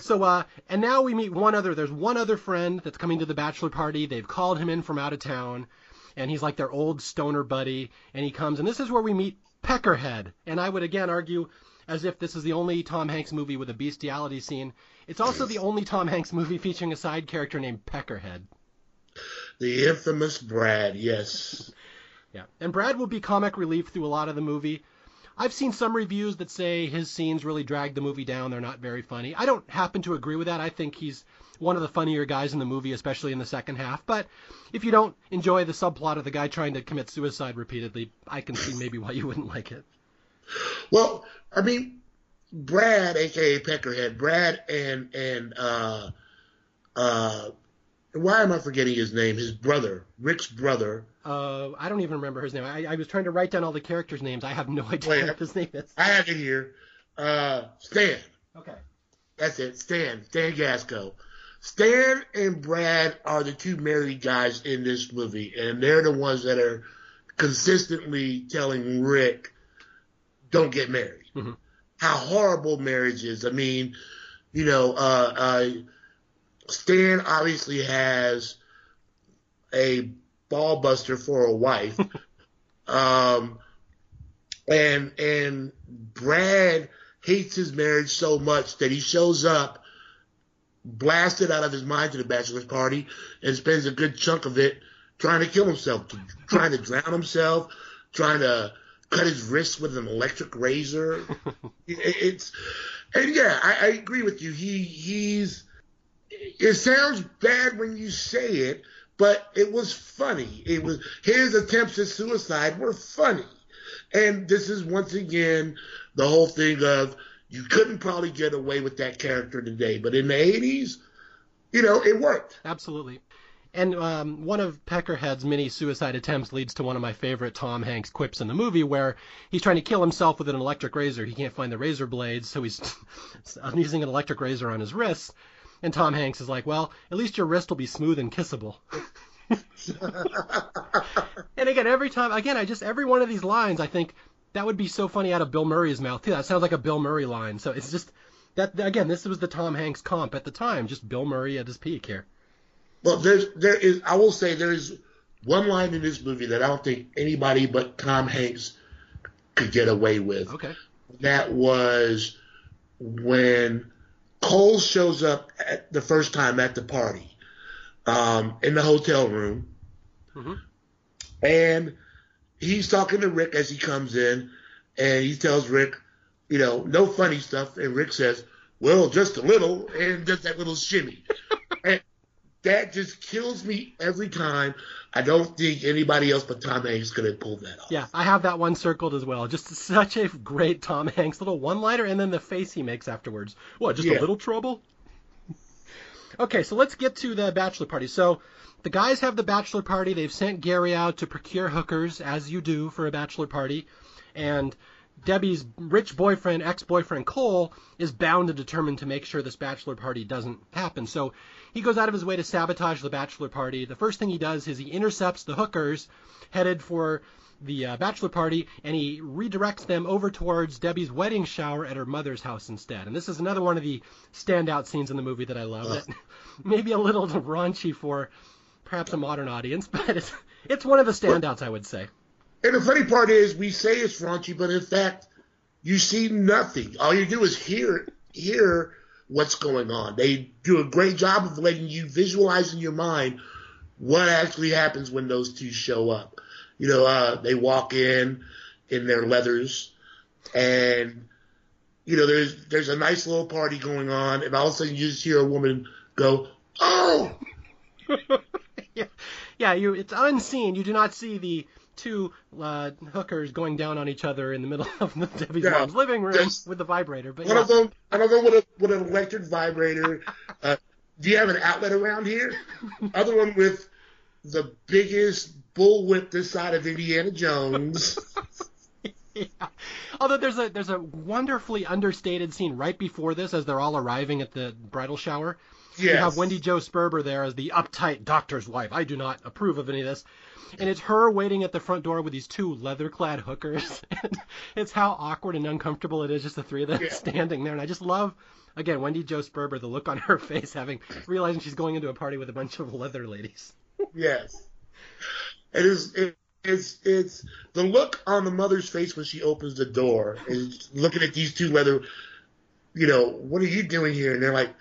So uh, and now we meet one other. There's one other friend that's coming to the bachelor party. They've called him in from out of town, and he's like their old stoner buddy. And he comes, and this is where we meet Peckerhead. And I would again argue, as if this is the only Tom Hanks movie with a bestiality scene. It's also the only Tom Hanks movie featuring a side character named Peckerhead. The infamous Brad, yes. Yeah. And Brad will be comic relief through a lot of the movie. I've seen some reviews that say his scenes really drag the movie down. They're not very funny. I don't happen to agree with that. I think he's one of the funnier guys in the movie, especially in the second half. But if you don't enjoy the subplot of the guy trying to commit suicide repeatedly, I can see maybe why you wouldn't like it. Well, I mean, Brad, aka Peckerhead, Brad and and uh uh why am I forgetting his name? His brother, Rick's brother. Uh, I don't even remember his name. I, I was trying to write down all the characters' names. I have no idea Wait, what his name is. I have it here. Uh Stan. Okay. That's it. Stan. Stan Gasco. Stan and Brad are the two married guys in this movie, and they're the ones that are consistently telling Rick, "Don't get married." Mhm. How horrible marriage is. I mean, you know, uh, uh, Stan obviously has a ball buster for a wife, um, and and Brad hates his marriage so much that he shows up blasted out of his mind to the bachelor's party and spends a good chunk of it trying to kill himself, trying to drown himself, trying to cut his wrists with an electric razor. It's and yeah, I, I agree with you. He he's it sounds bad when you say it, but it was funny. It was his attempts at suicide were funny. And this is once again the whole thing of you couldn't probably get away with that character today, but in the 80s, you know, it worked. Absolutely. And um, one of Peckerhead's many suicide attempts leads to one of my favorite Tom Hanks quips in the movie, where he's trying to kill himself with an electric razor. He can't find the razor blades, so he's using an electric razor on his wrists. And Tom Hanks is like, "Well, at least your wrist will be smooth and kissable." and again, every time, again, I just every one of these lines, I think that would be so funny out of Bill Murray's mouth too. That sounds like a Bill Murray line. So it's just that again, this was the Tom Hanks comp at the time, just Bill Murray at his peak here. Well, there's there is I will say there is one line in this movie that I don't think anybody but Tom Hanks could get away with. Okay. That was when Cole shows up at the first time at the party um, in the hotel room, Mhm. and he's talking to Rick as he comes in, and he tells Rick, you know, no funny stuff, and Rick says, "Well, just a little," and does that little shimmy, and that just kills me every time. I don't think anybody else but Tom Hanks could have pulled that off. Yeah, I have that one circled as well. Just such a great Tom Hanks little one-liner, and then the face he makes afterwards. What? Just Yeah. a little trouble? Okay, so let's get to the bachelor party. So the guys have the bachelor party. They've sent Gary out to procure hookers, as you do for a bachelor party, and Debbie's rich boyfriend, ex-boyfriend Cole, is bound and determined to make sure this bachelor party doesn't happen. So he goes out of his way to sabotage the bachelor party. The first thing he does is he intercepts the hookers headed for the uh, bachelor party, and he redirects them over towards Debbie's wedding shower at her mother's house instead. And this is another one of the standout scenes in the movie that I love. That maybe a little raunchy for perhaps a modern audience, but it's it's one of the standouts, I would say. And the funny part is, we say it's raunchy, but in fact, you see nothing. All you do is hear hear what's going on. They do a great job of letting you visualize in your mind what actually happens when those two show up. You know, uh, they walk in in their leathers and you know, there's there's a nice little party going on, and all of a sudden you just hear a woman go, "Oh!" yeah, yeah. You, it's unseen. You do not see the two uh, hookers going down on each other in the middle of the Debbie's Yeah. mom's living room Yes. with the vibrator. But One yeah. of them, one of them with, a, with an electric vibrator. Uh, do you have an outlet around here? Other one with the biggest bullwhip this side of Indiana Jones. Yeah. Although there's a there's a wonderfully understated scene right before this as they're all arriving at the bridal shower. Yes. You have Wendie Jo Sperber there as the uptight doctor's wife. I do not approve of any of this. And it's her waiting at the front door with these two leather-clad hookers. And it's how awkward and uncomfortable it is, just the three of them Yeah. standing there. And I just love, again, Wendie Jo Sperber, the look on her face, having realizing she's going into a party with a bunch of leather ladies. Yes. It is. It, it's it's the look on the mother's face when she opens the door and looking at these two leather. You know, what are you doing here? And they're like,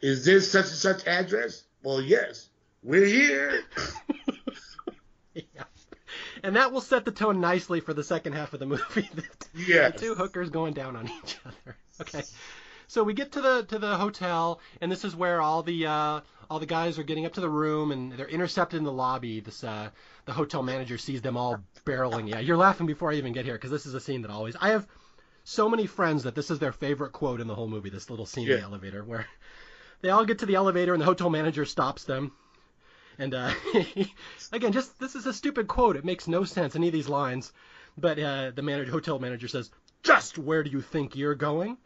"Is this such and such address?" Well, yes, we're here. yeah. And that will set the tone nicely for the second half of the movie. Yes. the two hookers going down on each other. Okay. So we get to the to the hotel, and this is where all the uh, all the guys are getting up to the room, and they're intercepted in the lobby. This uh, the hotel manager sees them all barreling. Yeah, you're laughing before I even get here because this is a scene that always I have so many friends that this is their favorite quote in the whole movie. This little scene in the elevator where they all get to the elevator and the hotel manager stops them. And uh, again, just this is a stupid quote. It makes no sense any of these lines. But uh, the manager, hotel manager says, "Just where do you think you're going?"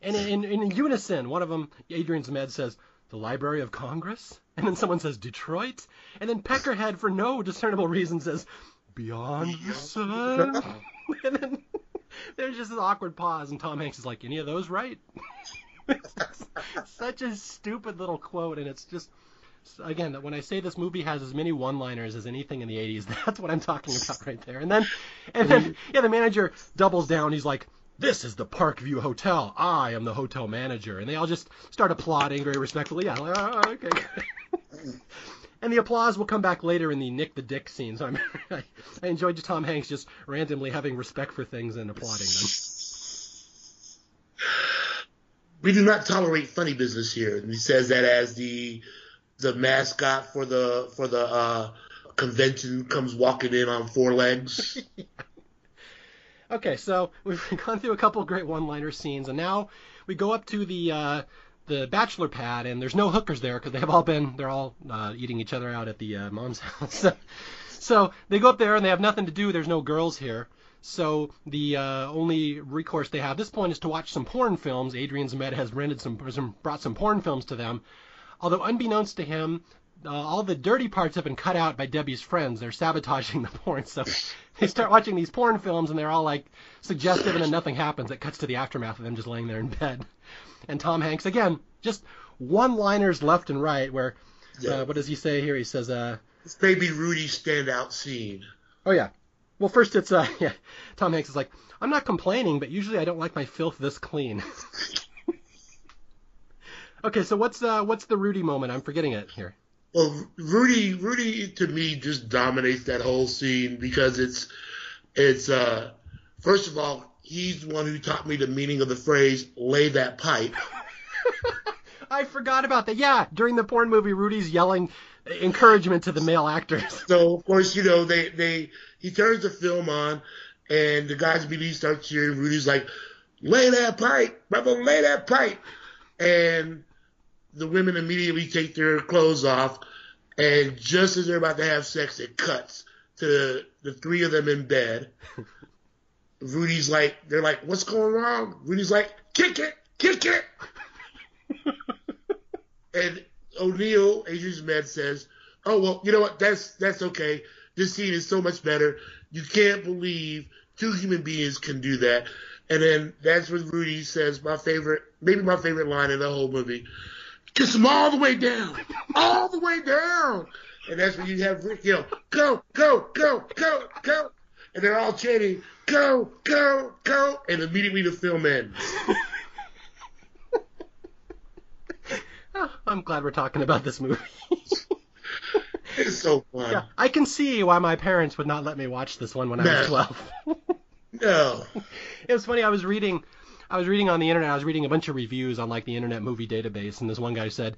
And in, in, in unison, one of them, Adrian Zmed says, "The Library of Congress." And then someone says, "Detroit." And then Peckerhead, for no discernible reason, says, "Beyond the sun." and then there's just this awkward pause, and Tom Hanks is like, "Any of those right?" Such a stupid little quote, and it's just again that when I say this movie has as many one-liners as anything in the 80s, that's what I'm talking about right there. And then, and then, mm-hmm. yeah, the manager doubles down. He's like, "This is the Parkview Hotel. I am the hotel manager," and they all just start applauding very respectfully. Yeah, like, oh, okay. And the applause will come back later in the Nick the Dick scene. So I'm, I, I enjoyed Tom Hanks just randomly having respect for things and applauding them. we do not tolerate funny business here. And he says that as the the mascot for the for the uh, convention comes walking in on four legs. Okay, so we've gone through a couple great one-liner scenes, and now we go up to the uh, the bachelor pad, and there's no hookers there because they have all been they're all uh, eating each other out at the uh, mom's house. so, so they go up there and they have nothing to do. There's no girls here. So the uh, only recourse they have at this point is to watch some porn films. Adrian Zmed has rented some, some brought some porn films to them. Although unbeknownst to him, uh, all the dirty parts have been cut out by Debbie's friends. They're sabotaging the porn, so they start watching these porn films, and they're all like suggestive, and then nothing happens. It cuts to the aftermath of them just laying there in bed. And Tom Hanks again, just one-liners left and right. Where Yeah. uh, what does he say here? He says, uh, This may be Rudy's standout scene. "Oh yeah." Well, first it's uh, yeah. Tom Hanks is like, "I'm not complaining, but usually I don't like my filth this clean." okay, so what's uh, what's the Rudy moment? I'm forgetting it here. Well, Rudy, Rudy to me just dominates that whole scene because it's, it's, uh, first of all, he's the one who taught me the meaning of the phrase "lay that pipe." I forgot about that. Yeah, during the porn movie, Rudy's yelling encouragement to the male actors. So of course, you know, they they he turns the film on, and the guys immediately start cheering. Rudy's like, "Lay that pipe, brother, lay that pipe," and the women immediately take their clothes off, and just as they're about to have sex, it cuts to the three of them in bed. Rudy's like, they're like, "What's going wrong?" Rudy's like, "Kick it, kick it." and O'Neill, Adrian Zmed says, "Oh well, you know what? That's that's okay. This scene is so much better. You can't believe two human beings can do that." And then that's when Rudy says my favorite, maybe my favorite line in the whole movie: "Kiss them all the way down, all the way down." And that's when you have Rick yell, "Go, go, go, go, go!" And they're all chanting, "Go, go, go!" And immediately the film ends. Oh, I'm glad we're talking about this movie. It's so fun. yeah, I can see why my parents would not let me watch this one when I was 12. No. it was funny. I was reading, I was reading on the internet. I was reading a bunch of reviews on like the Internet Movie Database, and this one guy said,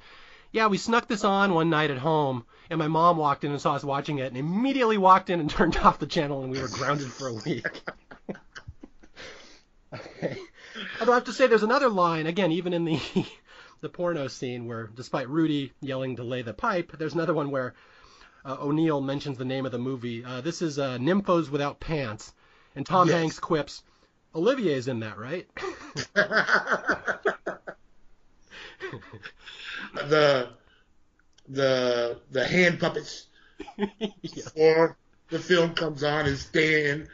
"Yeah, we snuck this on one night at home, and my mom walked in and saw us watching it, and immediately walked in and turned off the channel, and we were grounded for a week." okay. Although I have to say, there's another line again, even in the the porno scene where, despite Rudy yelling to lay the pipe, there's another one where uh, O'Neill mentions the name of the movie. Uh, this is uh, Nymphos Without Pants, and Tom Yes. Hanks quips, "Olivier's in that, right?" the the the hand puppets yes. before the film comes on and Stan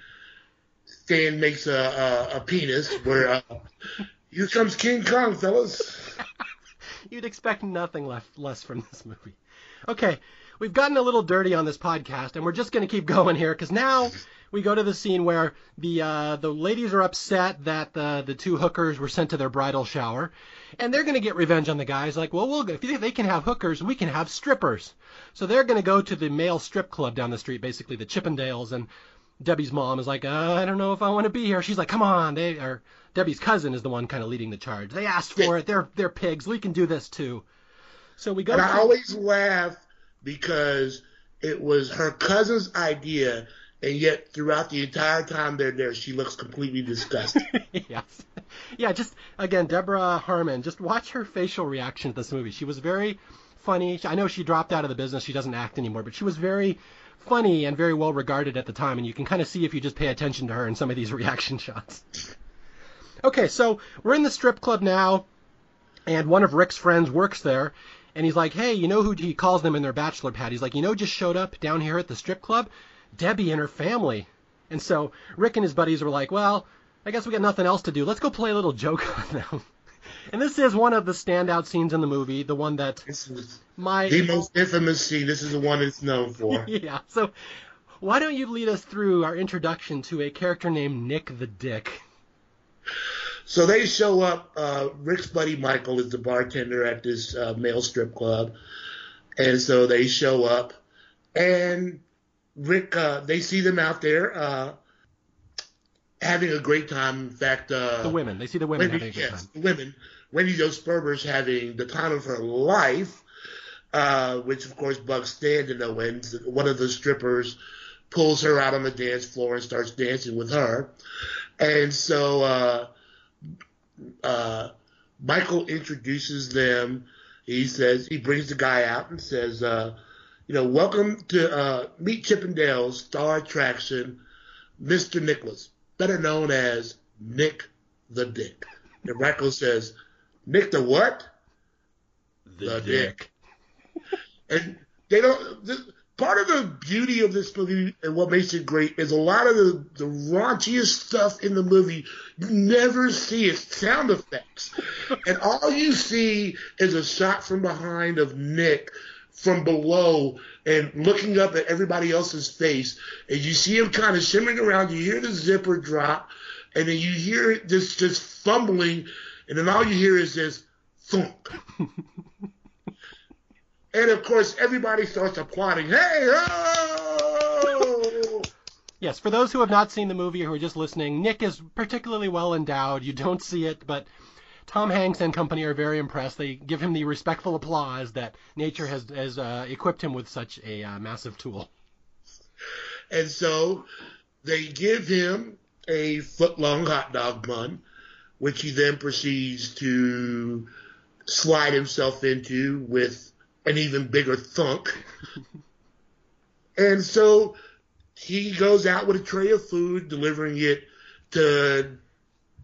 Stan makes a a, a penis where uh, here comes King Kong, fellas. You'd expect nothing left less from this movie. Okay, we've gotten a little dirty on this podcast, and we're just going to keep going here because now we go to the scene where the uh, the ladies are upset that the the two hookers were sent to their bridal shower, and they're going to get revenge on the guys. Like, well, we'll if they can have hookers, we can have strippers. So they're going to go to the male strip club down the street, basically the Chippendales, and Debbie's mom is like, uh, I don't know if I want to be here. She's like, come on, they are. Debbie's cousin is the one kind of leading the charge. They asked for it. They're they're pigs. We can do this too. So we go. And to- I always laugh because it was her cousin's idea, and yet throughout the entire time they're there, she looks completely disgusted. yes. Yeah, just again, Deborah Harmon. Just watch her facial reaction to this movie. She was very funny. I know she dropped out of the business. She doesn't act anymore, but she was very funny and very well regarded at the time. And you can kind of see if you just pay attention to her in some of these reaction shots. Okay, so we're in the strip club now, and one of Rick's friends works there. And he's like, hey, you know who he calls them in their bachelor pad? He's like, you know, just showed up down here at the strip club, Debbie and her family. And so Rick and his buddies were like, well, I guess we got nothing else to do. Let's go play a little joke on them. And this is one of the standout scenes in the movie, the one that this is my the most infamous scene. This is the one it's known for. yeah. So why don't you lead us through our introduction to a character named Nick the Dick? So they show up. Uh, Rick's buddy Michael is the bartender at this uh, male strip club, and so they show up, and Rick, uh, they see them out there uh, having a great time. In fact, uh, The women. They see the women Wendy, having a good yes, time. the women. Wendie Jo Sperber's having the time of her life, uh, which of course bugs Stan to no end. One of the strippers pulls her out on the dance floor and starts dancing with her, and so uh, uh, Michael introduces them. He says he brings the guy out and says, uh, "You know, welcome to uh, meet Chippendales star attraction, Mr. Nicholas, better known as Nick the Dick." And Michael says, "Nick the what?" The Dick. And they don't. This, part of the beauty of this movie and what makes it great is a lot of the, the raunchiest stuff in the movie you never see. It's sound effects, and all you see is a shot from behind of Nick from below and looking up at everybody else's face, and you see him kind of shimmering around. You hear the zipper drop, and then you hear this just fumbling, and then all you hear is this thunk. And of course, everybody starts applauding. Hey, oh! Yes, for those who have not seen the movie or who are just listening, Nick is particularly well endowed. You don't see it, but Tom Hanks and company are very impressed. They give him the respectful applause that nature has, has uh, equipped him with such a uh, massive tool. And so they give him a foot long hot dog bun, which he then proceeds to slide himself into with an even bigger thunk. and so he goes out with a tray of food, delivering it to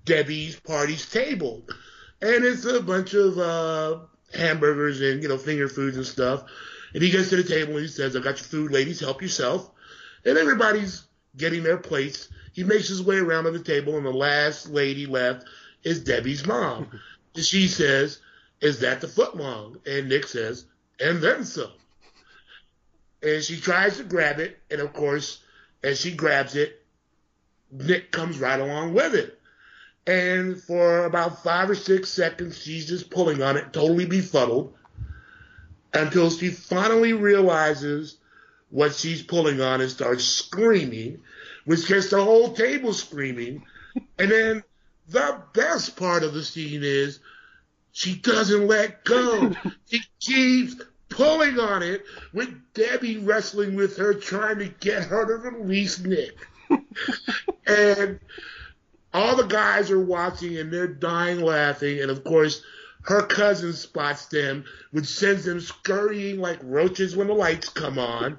Debbie's party's table. And it's a bunch of uh, hamburgers and, you know, finger foods and stuff. And he gets to the table and he says, I got your food, ladies, help yourself. And everybody's getting their plates. He makes his way around to the table, and the last lady left is Debbie's mom. and she says, Is that the footlong? And Nick says, And then some. And she tries to grab it, and of course, as she grabs it, Nick comes right along with it. And for about five or six seconds, she's just pulling on it, totally befuddled. until she finally realizes what she's pulling on and starts screaming, which gets the whole table screaming. and then the best part of the scene is she doesn't let go. she keeps pulling on it with Debbie wrestling with her, trying to get her to release Nick. and all the guys are watching and they're dying laughing. And of course, her cousin spots them, which sends them scurrying like roaches when the lights come on,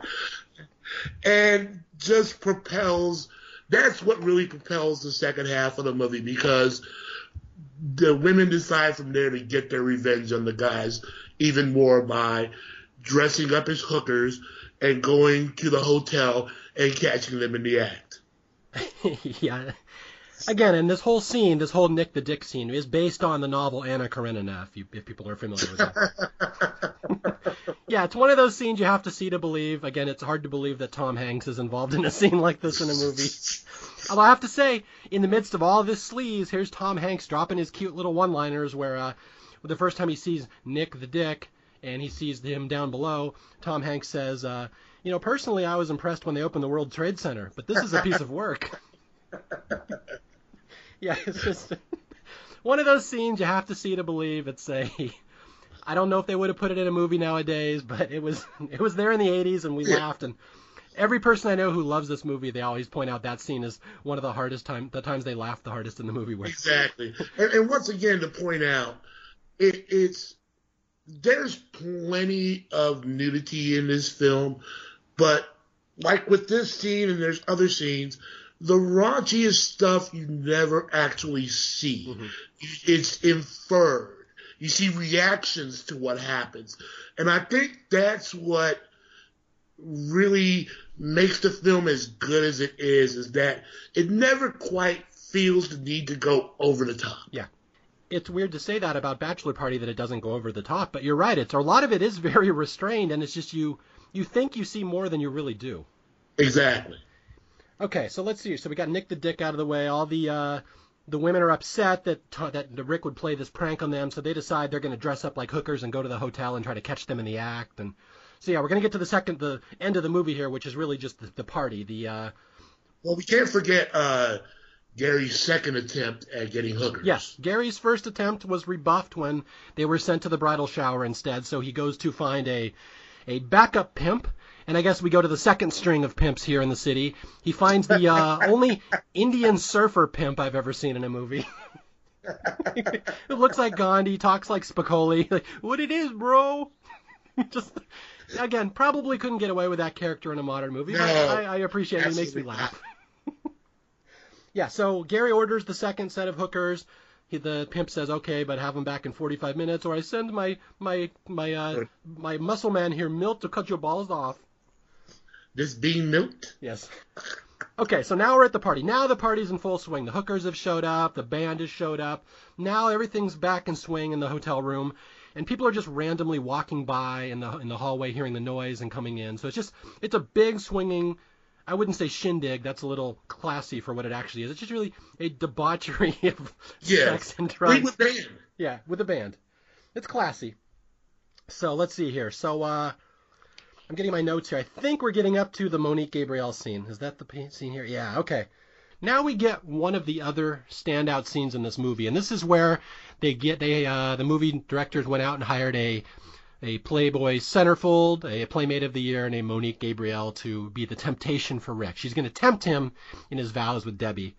and just propels. That's what really propels the second half of the movie because the women decide from there to get their revenge on the guys even more by dressing up as hookers and going to the hotel and catching them in the act. yeah, again, and this whole scene, this whole Nick the Dick scene, is based on the novel Anna Karenina, if, you, if people are familiar with that. yeah, it's one of those scenes you have to see to believe. Again, it's hard to believe that Tom Hanks is involved in a scene like this in a movie. Although I have to say, in the midst of all this sleaze, here's Tom Hanks dropping his cute little one-liners where uh, the first time he sees Nick the Dick and he sees him down below, Tom Hanks says, uh, you know, personally, I was impressed when they opened the World Trade Center, but this is a piece of work. yeah, it's just one of those scenes you have to see to believe. It's a I don't know if they would have put it in a movie nowadays, but it was it was there in the 80s and we laughed and every person I know who loves this movie, they always point out that scene is one of the hardest time the times they laughed the hardest in the movie with. Exactly. And, and once again to point out it, it's there's plenty of nudity in this film, but like with this scene and there's other scenes, the raunchiest stuff you never actually see. Mm-hmm. It's inferred. You see reactions to what happens. And I think that's what really makes the film as good as it is, is that it never quite feels the need to go over the top. Yeah. It's weird to say that about Bachelor Party that it doesn't go over the top, but you're right. It's a lot of it is very restrained and it's just you you think you see more than you really do. Exactly. Okay, so let's see. So we got Nick the Dick out of the way. All the uh, the women are upset that that Rick would play this prank on them, so they decide they're going to dress up like hookers and go to the hotel and try to catch them in the act. And so yeah, we're going to get to the second, the end of the movie here, which is really just the, the party. The uh, well, we can't forget uh, Gary's second attempt at getting hookers. Yes, Gary's first attempt was rebuffed when they were sent to the bridal shower instead. So he goes to find a a backup pimp and I guess we go to the second string of pimps here in the city. He finds the uh, only Indian surfer pimp I've ever seen in a movie. it looks like Gandhi, talks like Spicoli. Like, what it is, bro? Just again, probably couldn't get away with that character in a modern movie. No, but I, I appreciate it. It makes me laugh. Yeah. So Gary orders the second set of hookers. He, the pimp says, "Okay, but have them back in 45 minutes, or I send my my my uh, my muscle man here, Milt, to cut your balls off." this being Milt. Yes. Okay, so now we're at the party. Now the party's in full swing. The hookers have showed up, the band has showed up. Now everything's back in swing in the hotel room, and people are just randomly walking by in the in the hallway, hearing the noise and coming in. So it's just it's a big swinging. I wouldn't say shindig. That's a little classy for what it actually is. It's just really a debauchery of yeah. sex and drugs. With band. Yeah, with a band. It's classy. So let's see here. So uh, I'm getting my notes here. I think we're getting up to the Monique Gabrielle scene. Is that the scene here? Yeah, okay. Now we get one of the other standout scenes in this movie, and this is where they get they uh, the movie directors went out and hired a a Playboy centerfold, a Playmate of the Year, and a Monique Gabrielle to be the temptation for Rick. She's going to tempt him in his vows with Debbie.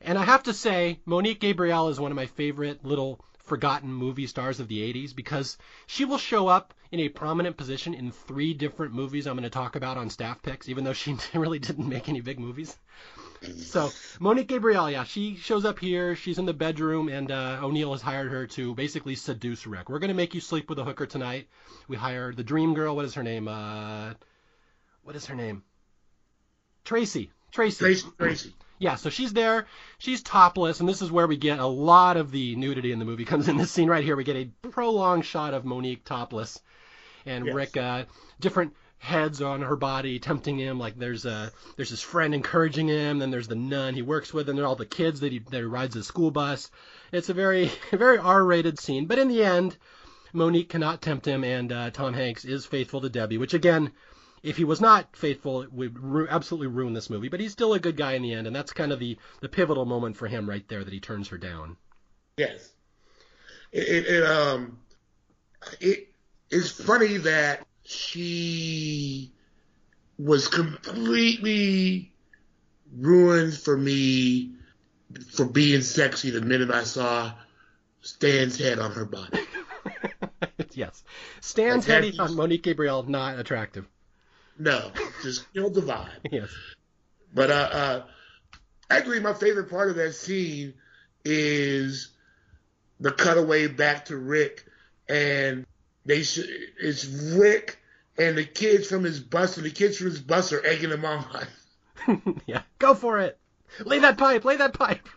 And I have to say, Monique Gabrielle is one of my favorite little forgotten movie stars of the 80s because she will show up in a prominent position in three different movies I'm going to talk about on staff picks, even though she really didn't make any big movies. So Monique Gabrielle, yeah, she shows up here. She's in the bedroom, and uh, O'Neill has hired her to basically seduce Rick. We're gonna make you sleep with a hooker tonight. We hire the dream girl. What is her name? Uh, what is her name? Tracy. Tracy. Tracy. Tracy yeah, so she's there. She's topless, and this is where we get a lot of the nudity in the movie. Comes in this scene right here. We get a prolonged shot of Monique topless, and yes. Rick, uh, different heads on her body, tempting him. Like there's a there's his friend encouraging him. Then there's the nun he works with, and are all the kids that he that he rides the school bus. It's a very very R-rated scene, but in the end, Monique cannot tempt him, and uh, Tom Hanks is faithful to Debbie, which again, if he was not faithful, it would ru- absolutely ruin this movie. But he's still a good guy in the end, and that's kind of the the pivotal moment for him right there that he turns her down. Yes. It, it, it um it is funny that she was completely ruined for me for being sexy the minute I saw Stan's head on her body. yes, Stan's Like, head on Monique Gabrielle not attractive. No, just killed the vibe. Yes. But uh, uh, actually, my favorite part of that scene is the cutaway back to Rick, and they sh- it's Rick and the kids from his bus, and the kids from his bus are egging him on. yeah, go for it. Lay that pipe. Lay that pipe.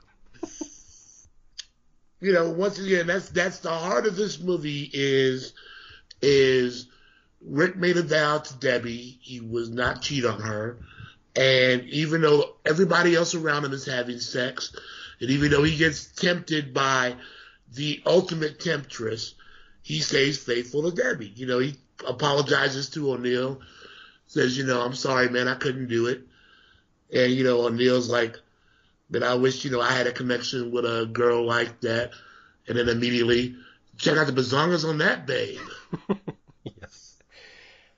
You know, once again, that's that's the heart of this movie is is Rick made a vow to Debbie he was not cheat on her, and even though everybody else around him is having sex, and even though he gets tempted by the ultimate temptress, he stays faithful to Debbie. You know, he apologizes to O'Neill, says, you know, I'm sorry, man, I couldn't do it. And, you know, O'Neill's like, but I wish, you know, I had a connection with a girl like that. And then immediately, check out the bazongas on that babe.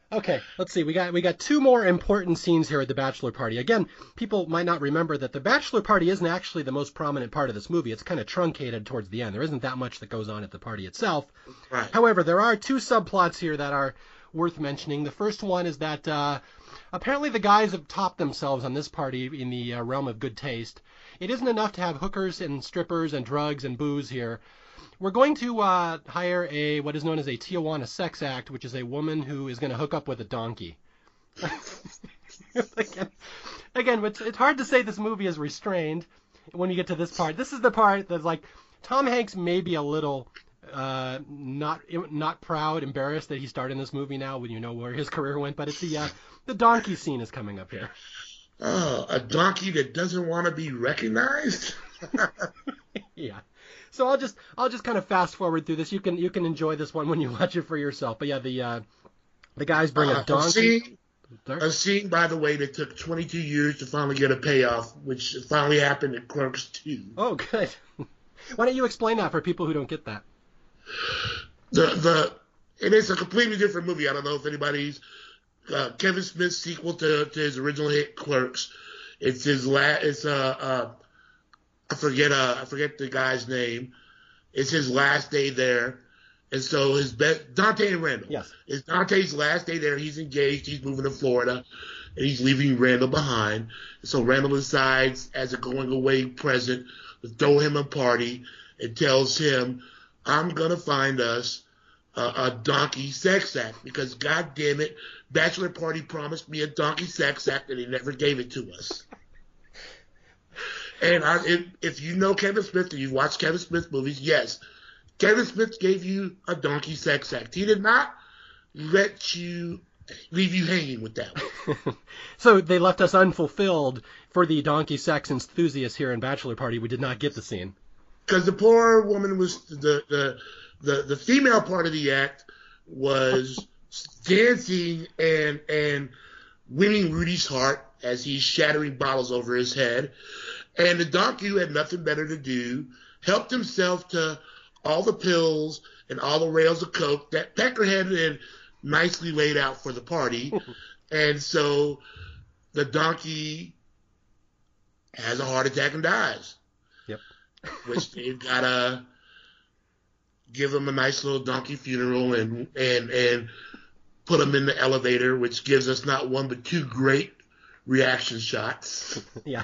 Okay, let's see. We got we got two more important scenes here at the bachelor party. Again, people might not remember that the bachelor party isn't actually the most prominent part of this movie. It's kind of truncated towards the end. There isn't that much that goes on at the party itself. Right. However, there are two subplots here that are worth mentioning. The first one is that uh, apparently the guys have topped themselves on this party in the uh, realm of good taste. It isn't enough to have hookers and strippers and drugs and booze here. We're going to uh, hire a what is known as a Tijuana sex act, which is a woman who is going to hook up with a donkey. again, again, it's, it's hard to say this movie is restrained when you get to this part. This is the part that's like Tom Hanks may be a little uh, not not proud, embarrassed that he starred in this movie now when you know where his career went. But it's the uh, the donkey scene is coming up here. Oh, a donkey that doesn't want to be recognized? yeah. So I'll just I'll just kind of fast forward through this. You can you can enjoy this one when you watch it for yourself. But yeah, the uh, the guys bring Uh, a a donkey. a scene, by the way, that took 22 years to finally get a payoff, which finally happened in Clerks 2. Oh, good. Why don't you explain that for people who don't get that? the the it is a completely different movie. I don't know if anybody's uh, Kevin Smith's sequel to, to his original hit Clerks. It's his last. It's uh, uh I forget uh I forget the guy's name. It's his last day there, and so his best Dante and Randall. Yes. It's Dante's last day there. He's engaged. He's moving to Florida, and he's leaving Randall behind. So Randall decides, as a going away present, to throw him a party and tells him, "I'm gonna find us a, a donkey sex act because, God damn it, bachelor party promised me a donkey sex act and he never gave it to us." And I, if, if you know Kevin Smith and you've watched Kevin Smith movies, yes, Kevin Smith gave you a donkey sex act. He did not let you leave you hanging with that. one. so they left us unfulfilled for the donkey sex enthusiasts here in Bachelor Party. We did not get the scene. because the poor woman was the, the the the female part of the act was dancing and and winning Rudy's heart as he's shattering bottles over his head, and the donkey who had nothing better to do helped himself to all the pills and all the rails of coke that Pecker had nicely laid out for the party, and so the donkey has a heart attack and dies Yep. which they've gotta give him a nice little donkey funeral and mm-hmm. and and put him in the elevator, which gives us not one but two great reaction shots. Yeah.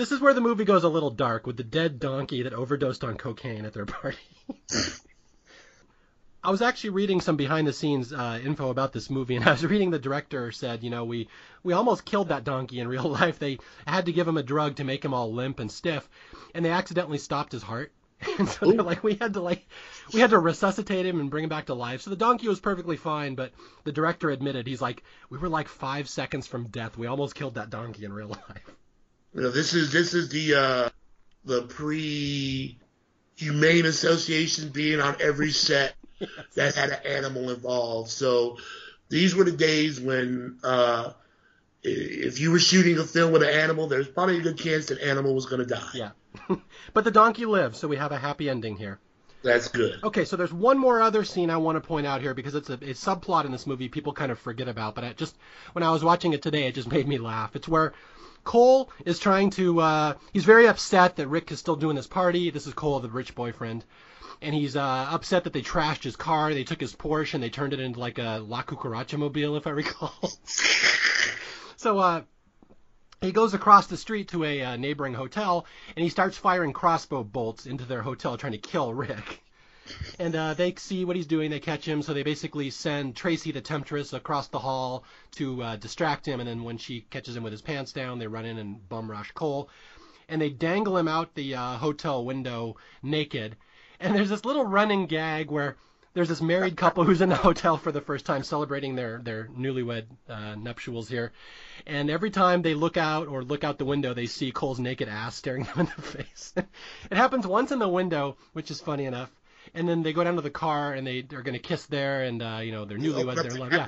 This is where the movie goes a little dark with the dead donkey that overdosed on cocaine at their party. I was actually reading some behind the scenes uh, info about this movie, and I was reading the director said, you know, we we almost killed that donkey in real life. They had to give him a drug to make him all limp and stiff, and they accidentally stopped his heart. And so they're like, we had to like, we had to resuscitate him and bring him back to life. So the donkey was perfectly fine, but the director admitted he's like, we were like five seconds from death. We almost killed that donkey in real life. You know, this is this is the uh, the pre humane association being on every set that had an animal involved. So these were the days when uh, if you were shooting a film with an animal, there's probably a good chance that animal was going to die. Yeah. but the donkey lives, so we have a happy ending here. That's good. Okay, so there's one more other scene I want to point out here because it's a, a subplot in this movie people kind of forget about, but I just when I was watching it today, it just made me laugh. It's where Cole is trying to. Uh, he's very upset that Rick is still doing this party. This is Cole, the rich boyfriend, and he's uh, upset that they trashed his car. They took his Porsche and they turned it into like a La Cucaracha mobile, if I recall. so uh, he goes across the street to a uh, neighboring hotel and he starts firing crossbow bolts into their hotel trying to kill Rick. And uh, they see what he's doing, they catch him, so they basically send Tracy the Temptress across the hall to uh, distract him. And then when she catches him with his pants down, they run in and bum rush Cole. And they dangle him out the uh, hotel window naked. And there's this little running gag where there's this married couple who's in the hotel for the first time celebrating their their newlywed uh, nuptials here, and every time they look out or look out the window, they see Cole's naked ass staring them in the face. it happens once in the window, which is funny enough. And then they go down to the car and they are going to kiss there, and uh, you know they're newlyweds. They're in love. Yeah.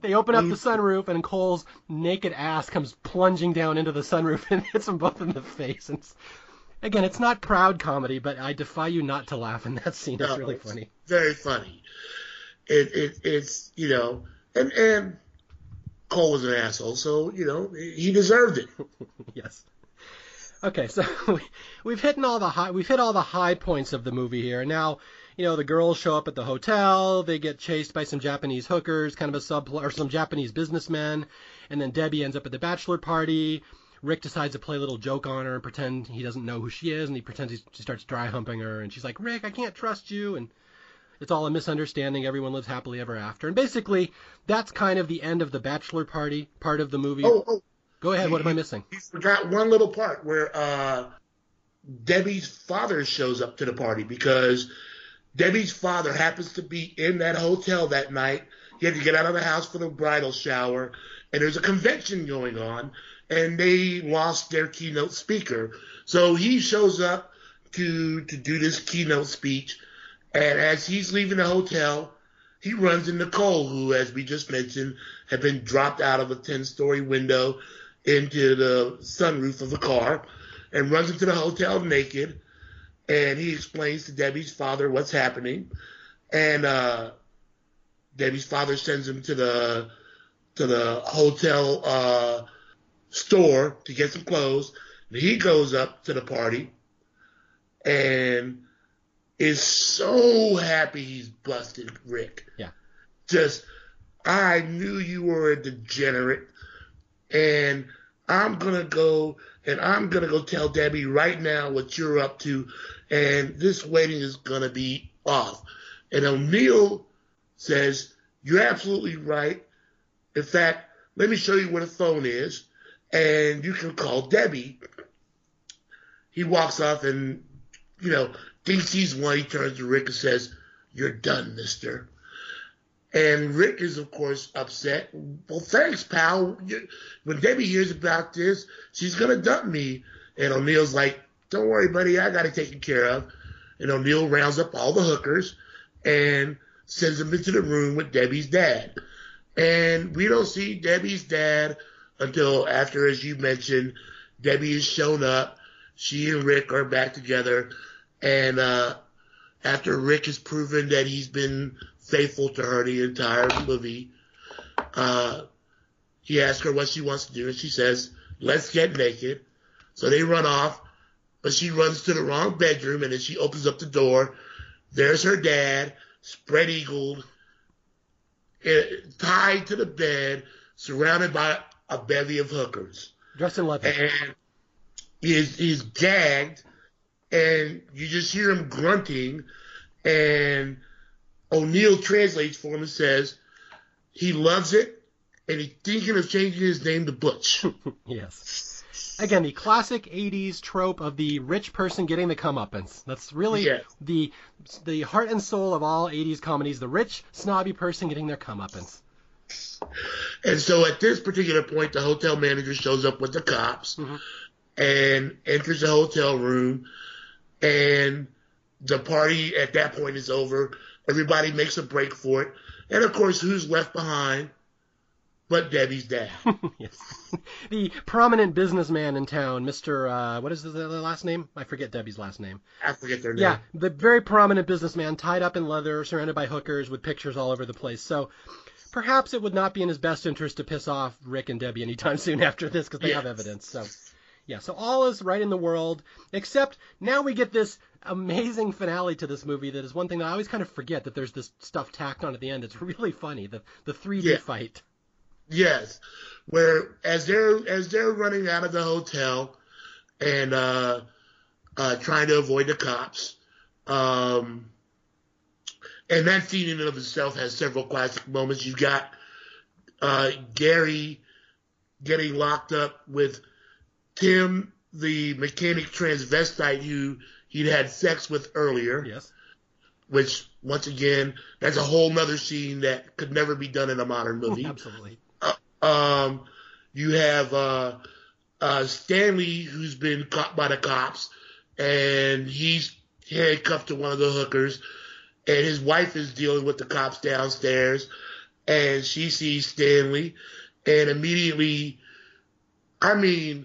They open up the sunroof, and Cole's naked ass comes plunging down into the sunroof and hits them both in the face. And it's, Again, it's not proud comedy, but I defy you not to laugh in that scene. It's no, really it's funny. Very funny. It, it it's you know, and and Cole was an asshole, so you know he deserved it. yes. Okay, so we, have hit all the high we've hit all the high points of the movie here. Now, you know, the girls show up at the hotel, they get chased by some Japanese hookers, kind of a subplot, or some Japanese businessmen, and then Debbie ends up at the bachelor party. Rick decides to play a little joke on her and pretend he doesn't know who she is, and he pretends he, she starts dry humping her, and she's like, Rick, I can't trust you, and it's all a misunderstanding. Everyone lives happily ever after, and basically that's kind of the end of the bachelor party part of the movie. Oh, oh. Go ahead. what am I missing? You forgot one little part where uh, Debbie's father shows up to the party because Debbie's father happens to be in that hotel that night. He had to get out of the house for the bridal shower, and there's a convention going on and they lost their keynote speaker. So he shows up to to do this keynote speech, and as he's leaving the hotel, he runs into Cole, who, as we just mentioned, had been dropped out of a ten-story window into the sunroof of the car, and runs into the hotel naked. And he explains to Debbie's father what's happening, and uh, Debbie's father sends him to the to the hotel. Uh, store to get some clothes. And he goes up to the party and is so happy he's busted Rick. Yeah. Just, I knew you were a degenerate and I'm to go and I'm to go tell Debbie right now what you're up to and this wedding is to be off. And O'Neill says, you're absolutely right. In fact, let me show you where the phone is and you can call Debbie. He walks off and, you know, thinks he's won. He turns to Rick and says, You're done, mister. And Rick is, of course, upset. Well, thanks, pal. When Debbie hears about this, she's going to dump me. And O'Neill's like, Don't worry, buddy. I got it taken care of. And O'Neill rounds up all the hookers and sends them into the room with Debbie's dad. And we don't see Debbie's dad until after, as you mentioned, Debbie has shown up. She and Rick are back together. And uh, after Rick has proven that he's been faithful to her the entire movie, uh, he asks her what she wants to do, and she says, let's get naked. So they run off, but she runs to the wrong bedroom, and then she opens up the door. There's her dad, spread eagled, eh, tied to the bed, surrounded by a bevy of hookers. Dressed in leather. And he's, he's gagged, and you just hear him grunting, and O'Neill translates for him and says he loves it, and he's thinking of changing his name to Butch. yes. Again, the classic '80s trope of the rich person getting the comeuppance. That's really yes. the the heart and soul of all '80s comedies: the rich, snobby person getting their comeuppance. And so at this particular point, the hotel manager shows up with the cops mm-hmm. and enters the hotel room. And the party at that point is over. Everybody makes a break for it. And of course, who's left behind? But Debbie's dad. yes. The prominent businessman in town, Mr. Uh, what is the last name? I forget Debbie's last name. I forget their name. Yeah, the very prominent businessman, tied up in leather, surrounded by hookers with pictures all over the place. So perhaps it would not be in his best interest to piss off Rick and Debbie anytime soon after this because they Yes. have evidence. So, yeah, so all is right in the world, except now we get this amazing finale to this movie that is one thing that I always kind of forget that there's this stuff tacked on at the end. It's really funny, the, the 3D Yeah. fight. Yes, where as they're as they're running out of the hotel and uh, uh, trying to avoid the cops, um, and that scene in and of itself has several classic moments. You've got uh, Gary getting locked up with Tim, the mechanic transvestite who he'd had sex with earlier Yes. which once again, that's a whole nother scene that could never be done in a modern movie. Absolutely. Um, you have uh, uh, Stanley, who's been caught by the cops, and he's handcuffed to one of the hookers, and his wife is dealing with the cops downstairs, and she sees Stanley, and immediately, I mean,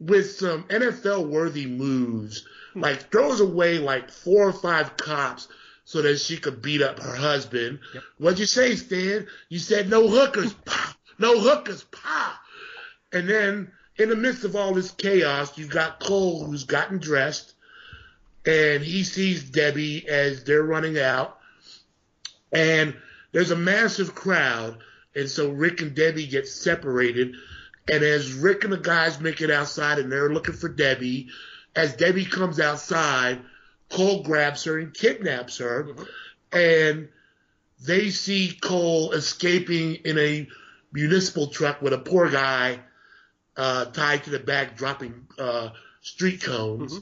with some NFL worthy moves, like throws away like four or five cops so that she could beat up her husband. Yep. What'd you say, Stan? You said no hookers. No hookers. And then in the midst of all this chaos, you've got Cole who's gotten dressed and he sees Debbie as they're running out. And there's a massive crowd. And so Rick and Debbie get separated. And as Rick and the guys make it outside and they're looking for Debbie, as Debbie comes outside, Cole grabs her and kidnaps her. And they see Cole escaping in a municipal truck with a poor guy uh, tied to the back, dropping uh, street cones.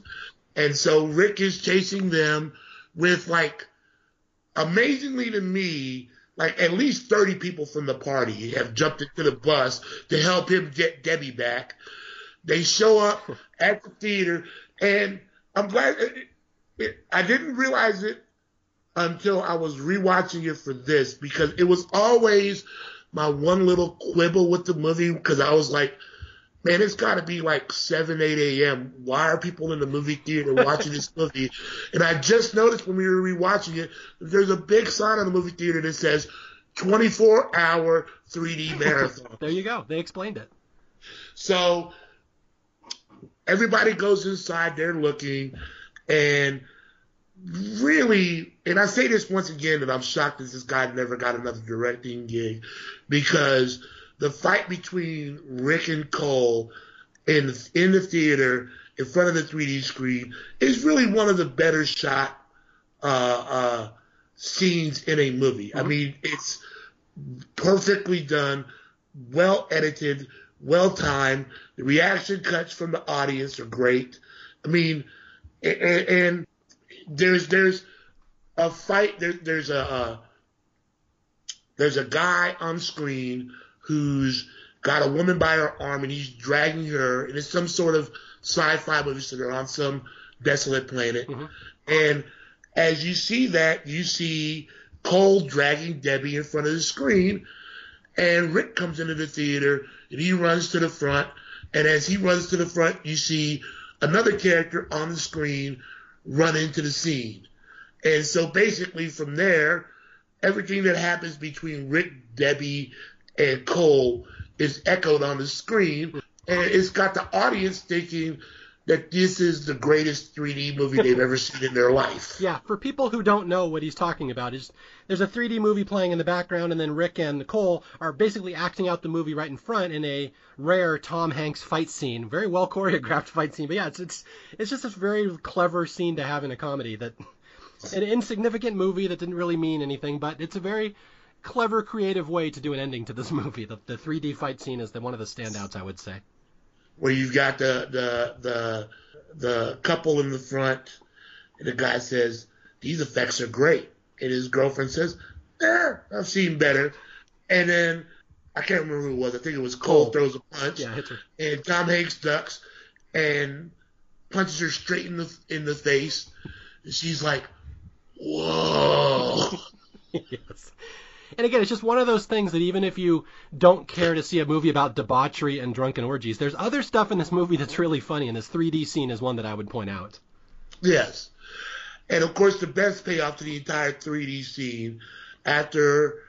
And so Rick is chasing them with like, amazingly to me, like at least 30 people from the party have jumped into the bus to help him get Debbie back. They show up at the theater, and I'm glad it, it, I didn't realize it until I was rewatching it for this because it was always my one little quibble with the movie because I was like, man, it's got to be like 7, 8 a.m. Why are people in the movie theater watching this movie? And I just noticed when we were rewatching it, there's a big sign on the movie theater that says 24 hour 3D marathon. There you go. They explained it. So everybody goes inside, they're looking, and really, and I say this once again that I'm shocked that this guy never got another directing gig because the fight between Rick and Cole in in the theater in front of the 3D screen is really one of the better shot uh, uh, scenes in a movie. I mean, it's perfectly done, well edited, well timed. The reaction cuts from the audience are great. I mean, and, and there's there's a fight. There, there's a uh, there's a guy on screen who's got a woman by her arm and he's dragging her, and it's some sort of sci-fi movie. So they're on some desolate planet, mm-hmm. and as you see that, you see Cole dragging Debbie in front of the screen, and Rick comes into the theater and he runs to the front, and as he runs to the front, you see another character on the screen run into the scene. And so basically from there, everything that happens between Rick, Debbie, and Cole is echoed on the screen. And it's got the audience thinking that this is the greatest 3D movie they've ever seen in their life. Yeah, for people who don't know what he's talking about, is there's a 3D movie playing in the background, and then Rick and Nicole are basically acting out the movie right in front in a rare Tom Hanks fight scene, very well choreographed fight scene. But yeah, it's it's it's just a very clever scene to have in a comedy that an insignificant movie that didn't really mean anything, but it's a very clever, creative way to do an ending to this movie. The the 3D fight scene is the one of the standouts, I would say. where you've got the the the the couple in the front, and the guy says these effects are great, and his girlfriend says, "Eh, I've seen better," and then I can't remember who it was. I think it was Cole Cole. throws a punch, Yeah, hits her. and Tom Hanks ducks and punches her straight in the in the face, and she's like, whoa. yes. And again, it's just one of those things that even if you don't care to see a movie about debauchery and drunken orgies, there's other stuff in this movie that's really funny, and this 3D scene is one that I would point out. Yes. And of course, the best payoff to the entire 3D scene after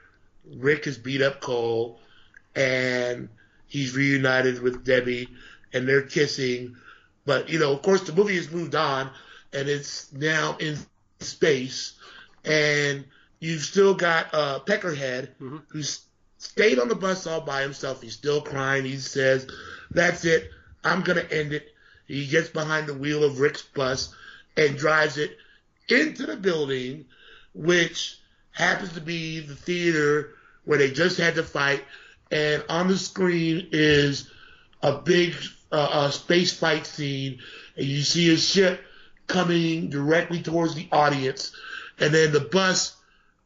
Rick has beat up Cole and he's reunited with Debbie and they're kissing. But, you know, of course, the movie has moved on and it's now in space. And you've still got uh, Peckerhead, mm-hmm. who's stayed on the bus all by himself. He's still crying. He says, That's it. I'm going to end it. He gets behind the wheel of Rick's bus and drives it into the building, which happens to be the theater where they just had to fight. And on the screen is a big uh, space fight scene, and you see a ship coming directly towards the audience, and then the bus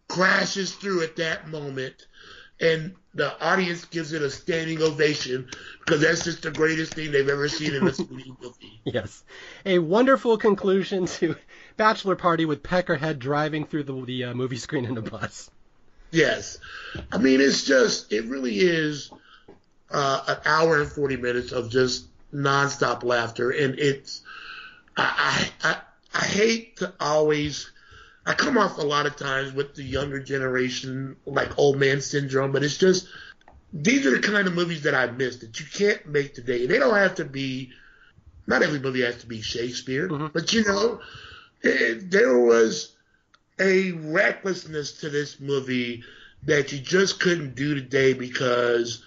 crashes through at that moment, and the audience gives it a standing ovation because that's just the greatest thing they've ever seen in a movie. Yes, a wonderful conclusion to Bachelor Party with Peckerhead driving through the, the uh, movie screen in a bus. Yes, I mean it's just it really is uh, an hour and forty minutes of just nonstop laughter, and it's I I I hate to always I come off a lot of times with the younger generation, like old man syndrome, but it's just these are the kind of movies that I miss that you can't make today. They don't have to be. Not every movie has to be Shakespeare, mm-hmm. but you know, it, there was a recklessness to this movie that you just couldn't do today because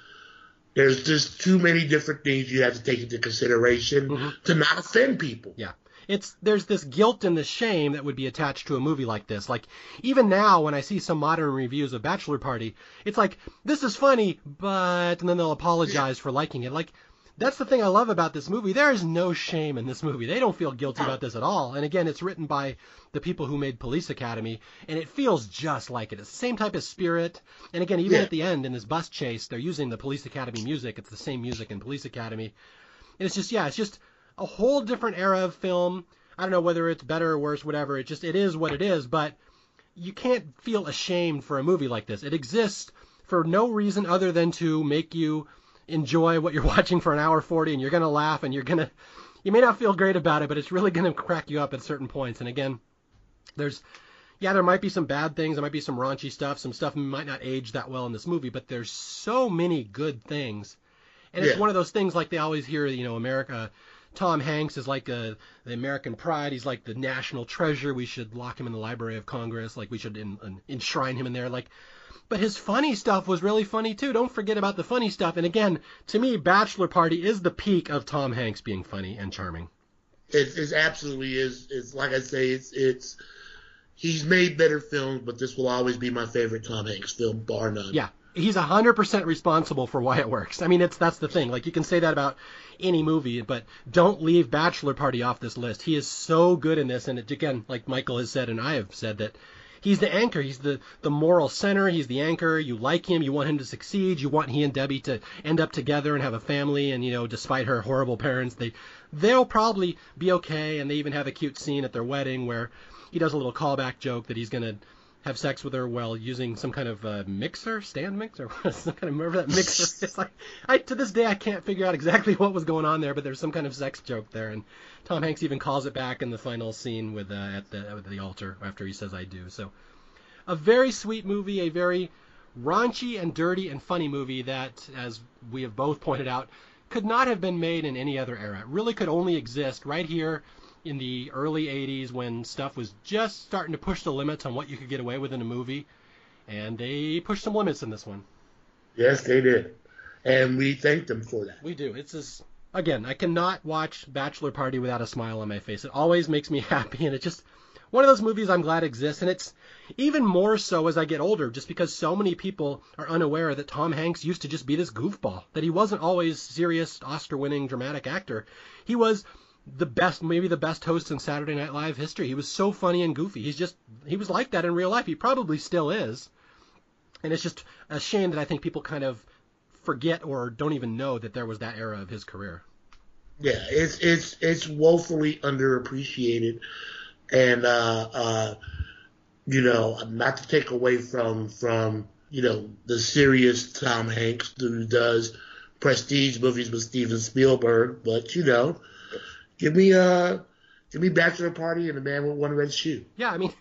there's just too many different things you have to take into consideration mm-hmm. to not offend people. Yeah it's there's this guilt and the shame that would be attached to a movie like this. Like even now when I see some modern reviews of Bachelor Party, it's like this is funny, but and then they'll apologize for liking it. Like that's the thing I love about this movie. There is no shame in this movie. They don't feel guilty about this at all. And again, it's written by the people who made Police Academy, and it feels just like it. It's the same type of spirit. And again, even yeah. at the end in this bus chase, they're using the Police Academy music. It's the same music in Police Academy. And it's just yeah, it's just a whole different era of film. I don't know whether it's better or worse, whatever. It just it is what it is, but you can't feel ashamed for a movie like this. It exists for no reason other than to make you enjoy what you're watching for an hour 40 and you're going to laugh and you're going to you may not feel great about it, but it's really going to crack you up at certain points. And again, there's yeah, there might be some bad things, there might be some raunchy stuff, some stuff might not age that well in this movie, but there's so many good things. And yeah. it's one of those things like they always hear, you know, America Tom Hanks is like a, the American pride. He's like the national treasure. We should lock him in the Library of Congress. Like we should in, in, enshrine him in there. Like, but his funny stuff was really funny too. Don't forget about the funny stuff. And again, to me, Bachelor Party is the peak of Tom Hanks being funny and charming. It, it absolutely is. It's like I say, it's it's he's made better films, but this will always be my favorite Tom Hanks film, bar none. Yeah, he's hundred percent responsible for why it works. I mean, it's that's the thing. Like you can say that about any movie, but don't leave Bachelor Party off this list. He is so good in this, and it, again, like Michael has said and I have said that he's the anchor. He's the the moral center. He's the anchor. You like him. You want him to succeed. You want he and Debbie to end up together and have a family. And you know, despite her horrible parents, they they'll probably be okay. And they even have a cute scene at their wedding where he does a little callback joke that he's gonna have sex with her while using some kind of uh, mixer, stand mixer. some kind of remember that mixer. It's like I to this day I can't figure out exactly what was going on there, but there's some kind of sex joke there, and Tom Hanks even calls it back in the final scene with uh, at the at the altar after he says I do. So a very sweet movie, a very raunchy and dirty and funny movie that, as we have both pointed out, could not have been made in any other era. It really could only exist right here in the early 80s when stuff was just starting to push the limits on what you could get away with in a movie. And they pushed some limits in this one. Yes, they did. And we thank them for that. We do. It's just, again, I cannot watch Bachelor Party without a smile on my face. It always makes me happy. And it's just one of those movies I'm glad exists. And it's even more so as I get older, just because so many people are unaware that Tom Hanks used to just be this goofball, that he wasn't always serious, Oscar winning dramatic actor. He was the best, maybe the best host in Saturday Night Live history. He was so funny and goofy. He's just, he was like that in real life. He probably still is. And it's just a shame that I think people kind of forget or don't even know that there was that era of his career. Yeah, it's it's it's woefully underappreciated, and uh, uh, you know, not to take away from from you know the serious Tom Hanks who does prestige movies with Steven Spielberg, but you know, give me a give me Bachelor Party and a Man with One Red Shoe. Yeah, I mean,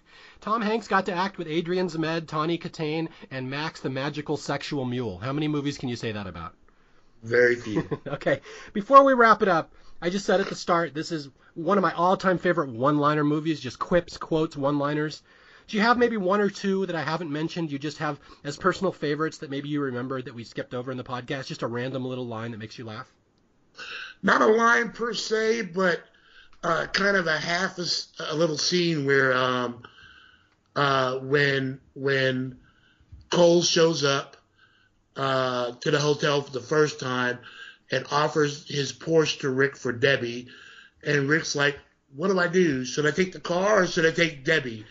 Tom Hanks got to act with Adrian Zmed, Tawny Kitaen, and Max the Magical Sexual Mule. How many movies can you say that about? Very few. okay, before we wrap it up, I just said at the start, this is one of my all-time favorite one-liner movies, just quips, quotes, one-liners. Do you have maybe one or two that I haven't mentioned? You just have as personal favorites that maybe you remember that we skipped over in the podcast? Just a random little line that makes you laugh? Not a line per se, but uh, kind of a half a, a little scene where um, uh, when when Cole shows up uh, to the hotel for the first time and offers his Porsche to Rick for Debbie, and Rick's like, "What do I do? Should I take the car or should I take Debbie?"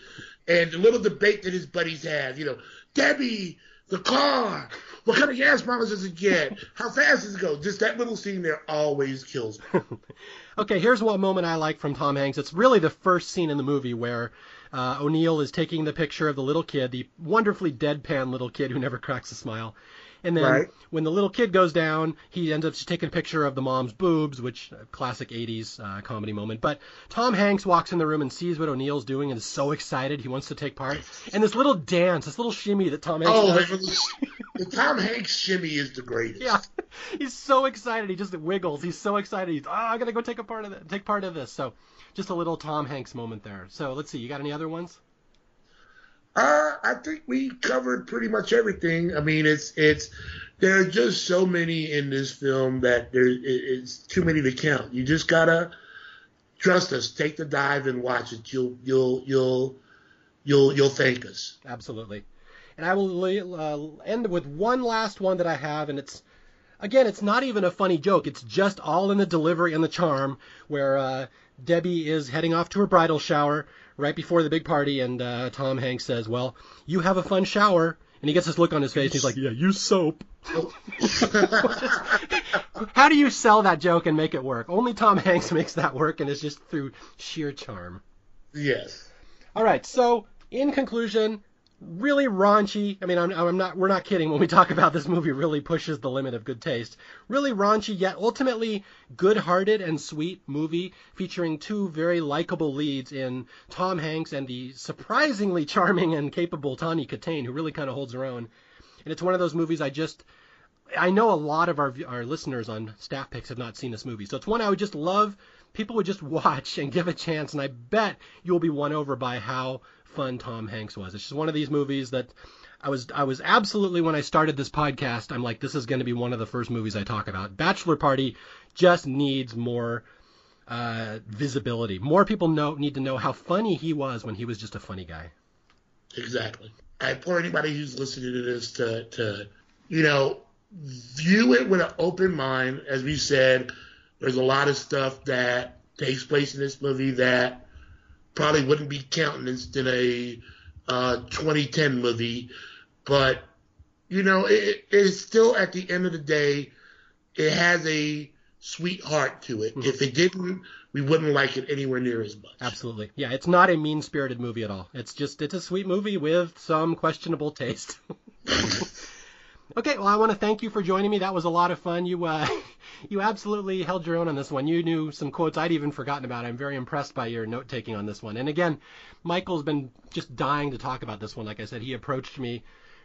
And the little debate that his buddies have, you know, Debbie, the car, what kind of gas mileage does it get? How fast does it go? Just that little scene there always kills me. okay, here's one moment I like from Tom Hanks. It's really the first scene in the movie where uh, O'Neill is taking the picture of the little kid, the wonderfully deadpan little kid who never cracks a smile. And then right. when the little kid goes down, he ends up just taking a picture of the mom's boobs, which uh, classic 80s uh, comedy moment. But Tom Hanks walks in the room and sees what O'Neill's doing and is so excited he wants to take part. And this little dance, this little shimmy that Tom Hanks oh, does. the Tom Hanks shimmy is the greatest. Yeah, he's so excited. He just wiggles. He's so excited. He's oh, I gotta go take a part of it, take part of this. So just a little Tom Hanks moment there. So let's see. You got any other ones? Uh, I think we covered pretty much everything. I mean, it's it's there are just so many in this film that there it's too many to count. You just gotta trust us. Take the dive and watch it. You'll you'll you'll you'll you'll thank us. Absolutely. And I will uh, end with one last one that I have, and it's again, it's not even a funny joke. It's just all in the delivery and the charm, where uh, Debbie is heading off to her bridal shower right before the big party, and uh, Tom Hanks says, "Well, you have a fun shower." And he gets this look on his face. He's like, "Yeah, use soap." How do you sell that joke and make it work? Only Tom Hanks makes that work, and it's just through sheer charm. Yes. All right. So, in conclusion, really raunchy. I mean, I'm, I'm, not. We're not kidding when we talk about this movie. Really pushes the limit of good taste. Really raunchy, yet ultimately good-hearted and sweet movie featuring two very likable leads in Tom Hanks and the surprisingly charming and capable Tawny Kitaen, who really kind of holds her own. And it's one of those movies I just. I know a lot of our our listeners on Staff Picks have not seen this movie, so it's one I would just love people would just watch and give a chance, and I bet you'll be won over by how fun Tom Hanks was. It's just one of these movies that I was I was absolutely when I started this podcast, I'm like, this is going to be one of the first movies I talk about. Bachelor Party just needs more uh, visibility. More people know need to know how funny he was when he was just a funny guy. Exactly. I implore anybody who's listening to this to to you know view it with an open mind. As we said, there's a lot of stuff that takes place in this movie that probably wouldn't be countenanced in a uh, 2010 movie, but you know, it, it's still at the end of the day, it has a sweetheart to it. Mm-hmm. If it didn't, we wouldn't like it anywhere near as much. Absolutely. Yeah, it's not a mean spirited movie at all. It's just, it's a sweet movie with some questionable taste. okay, well, I want to thank you for joining me. That was a lot of fun. You, uh, you absolutely held your own on this one. You knew some quotes I'd even forgotten about. I'm very impressed by your note taking on this one. And again, Michael's been just dying to talk about this one. Like I said, he approached me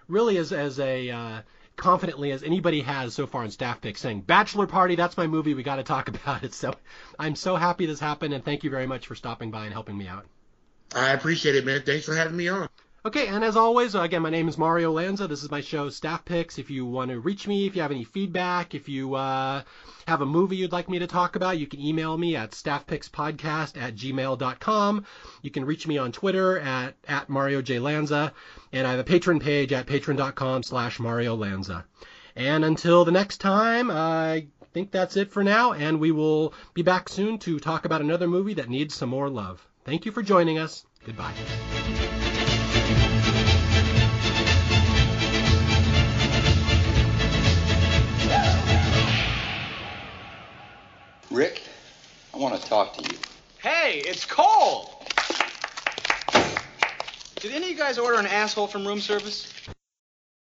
really as as a uh, confidently as anybody has so far in staff pick saying bachelor party that's my movie we got to talk about it so i'm so happy this happened and thank you very much for stopping by and helping me out i appreciate it man thanks for having me on Okay, and as always, uh, again, my name is Mario Lanza. This is my show, Staff Picks. If you want to reach me, if you have any feedback, if you uh, have a movie you'd like me to talk about, you can email me at staffpickspodcast at gmail.com. You can reach me on Twitter at, at Mario J. Lanza, and I have a Patreon page at patreon.com slash Mario Lanza. And until the next time, I think that's it for now, and we will be back soon to talk about another movie that needs some more love. Thank you for joining us. Goodbye. Rick, I want to talk to you. Hey, it's Cole! Did any of you guys order an asshole from room service?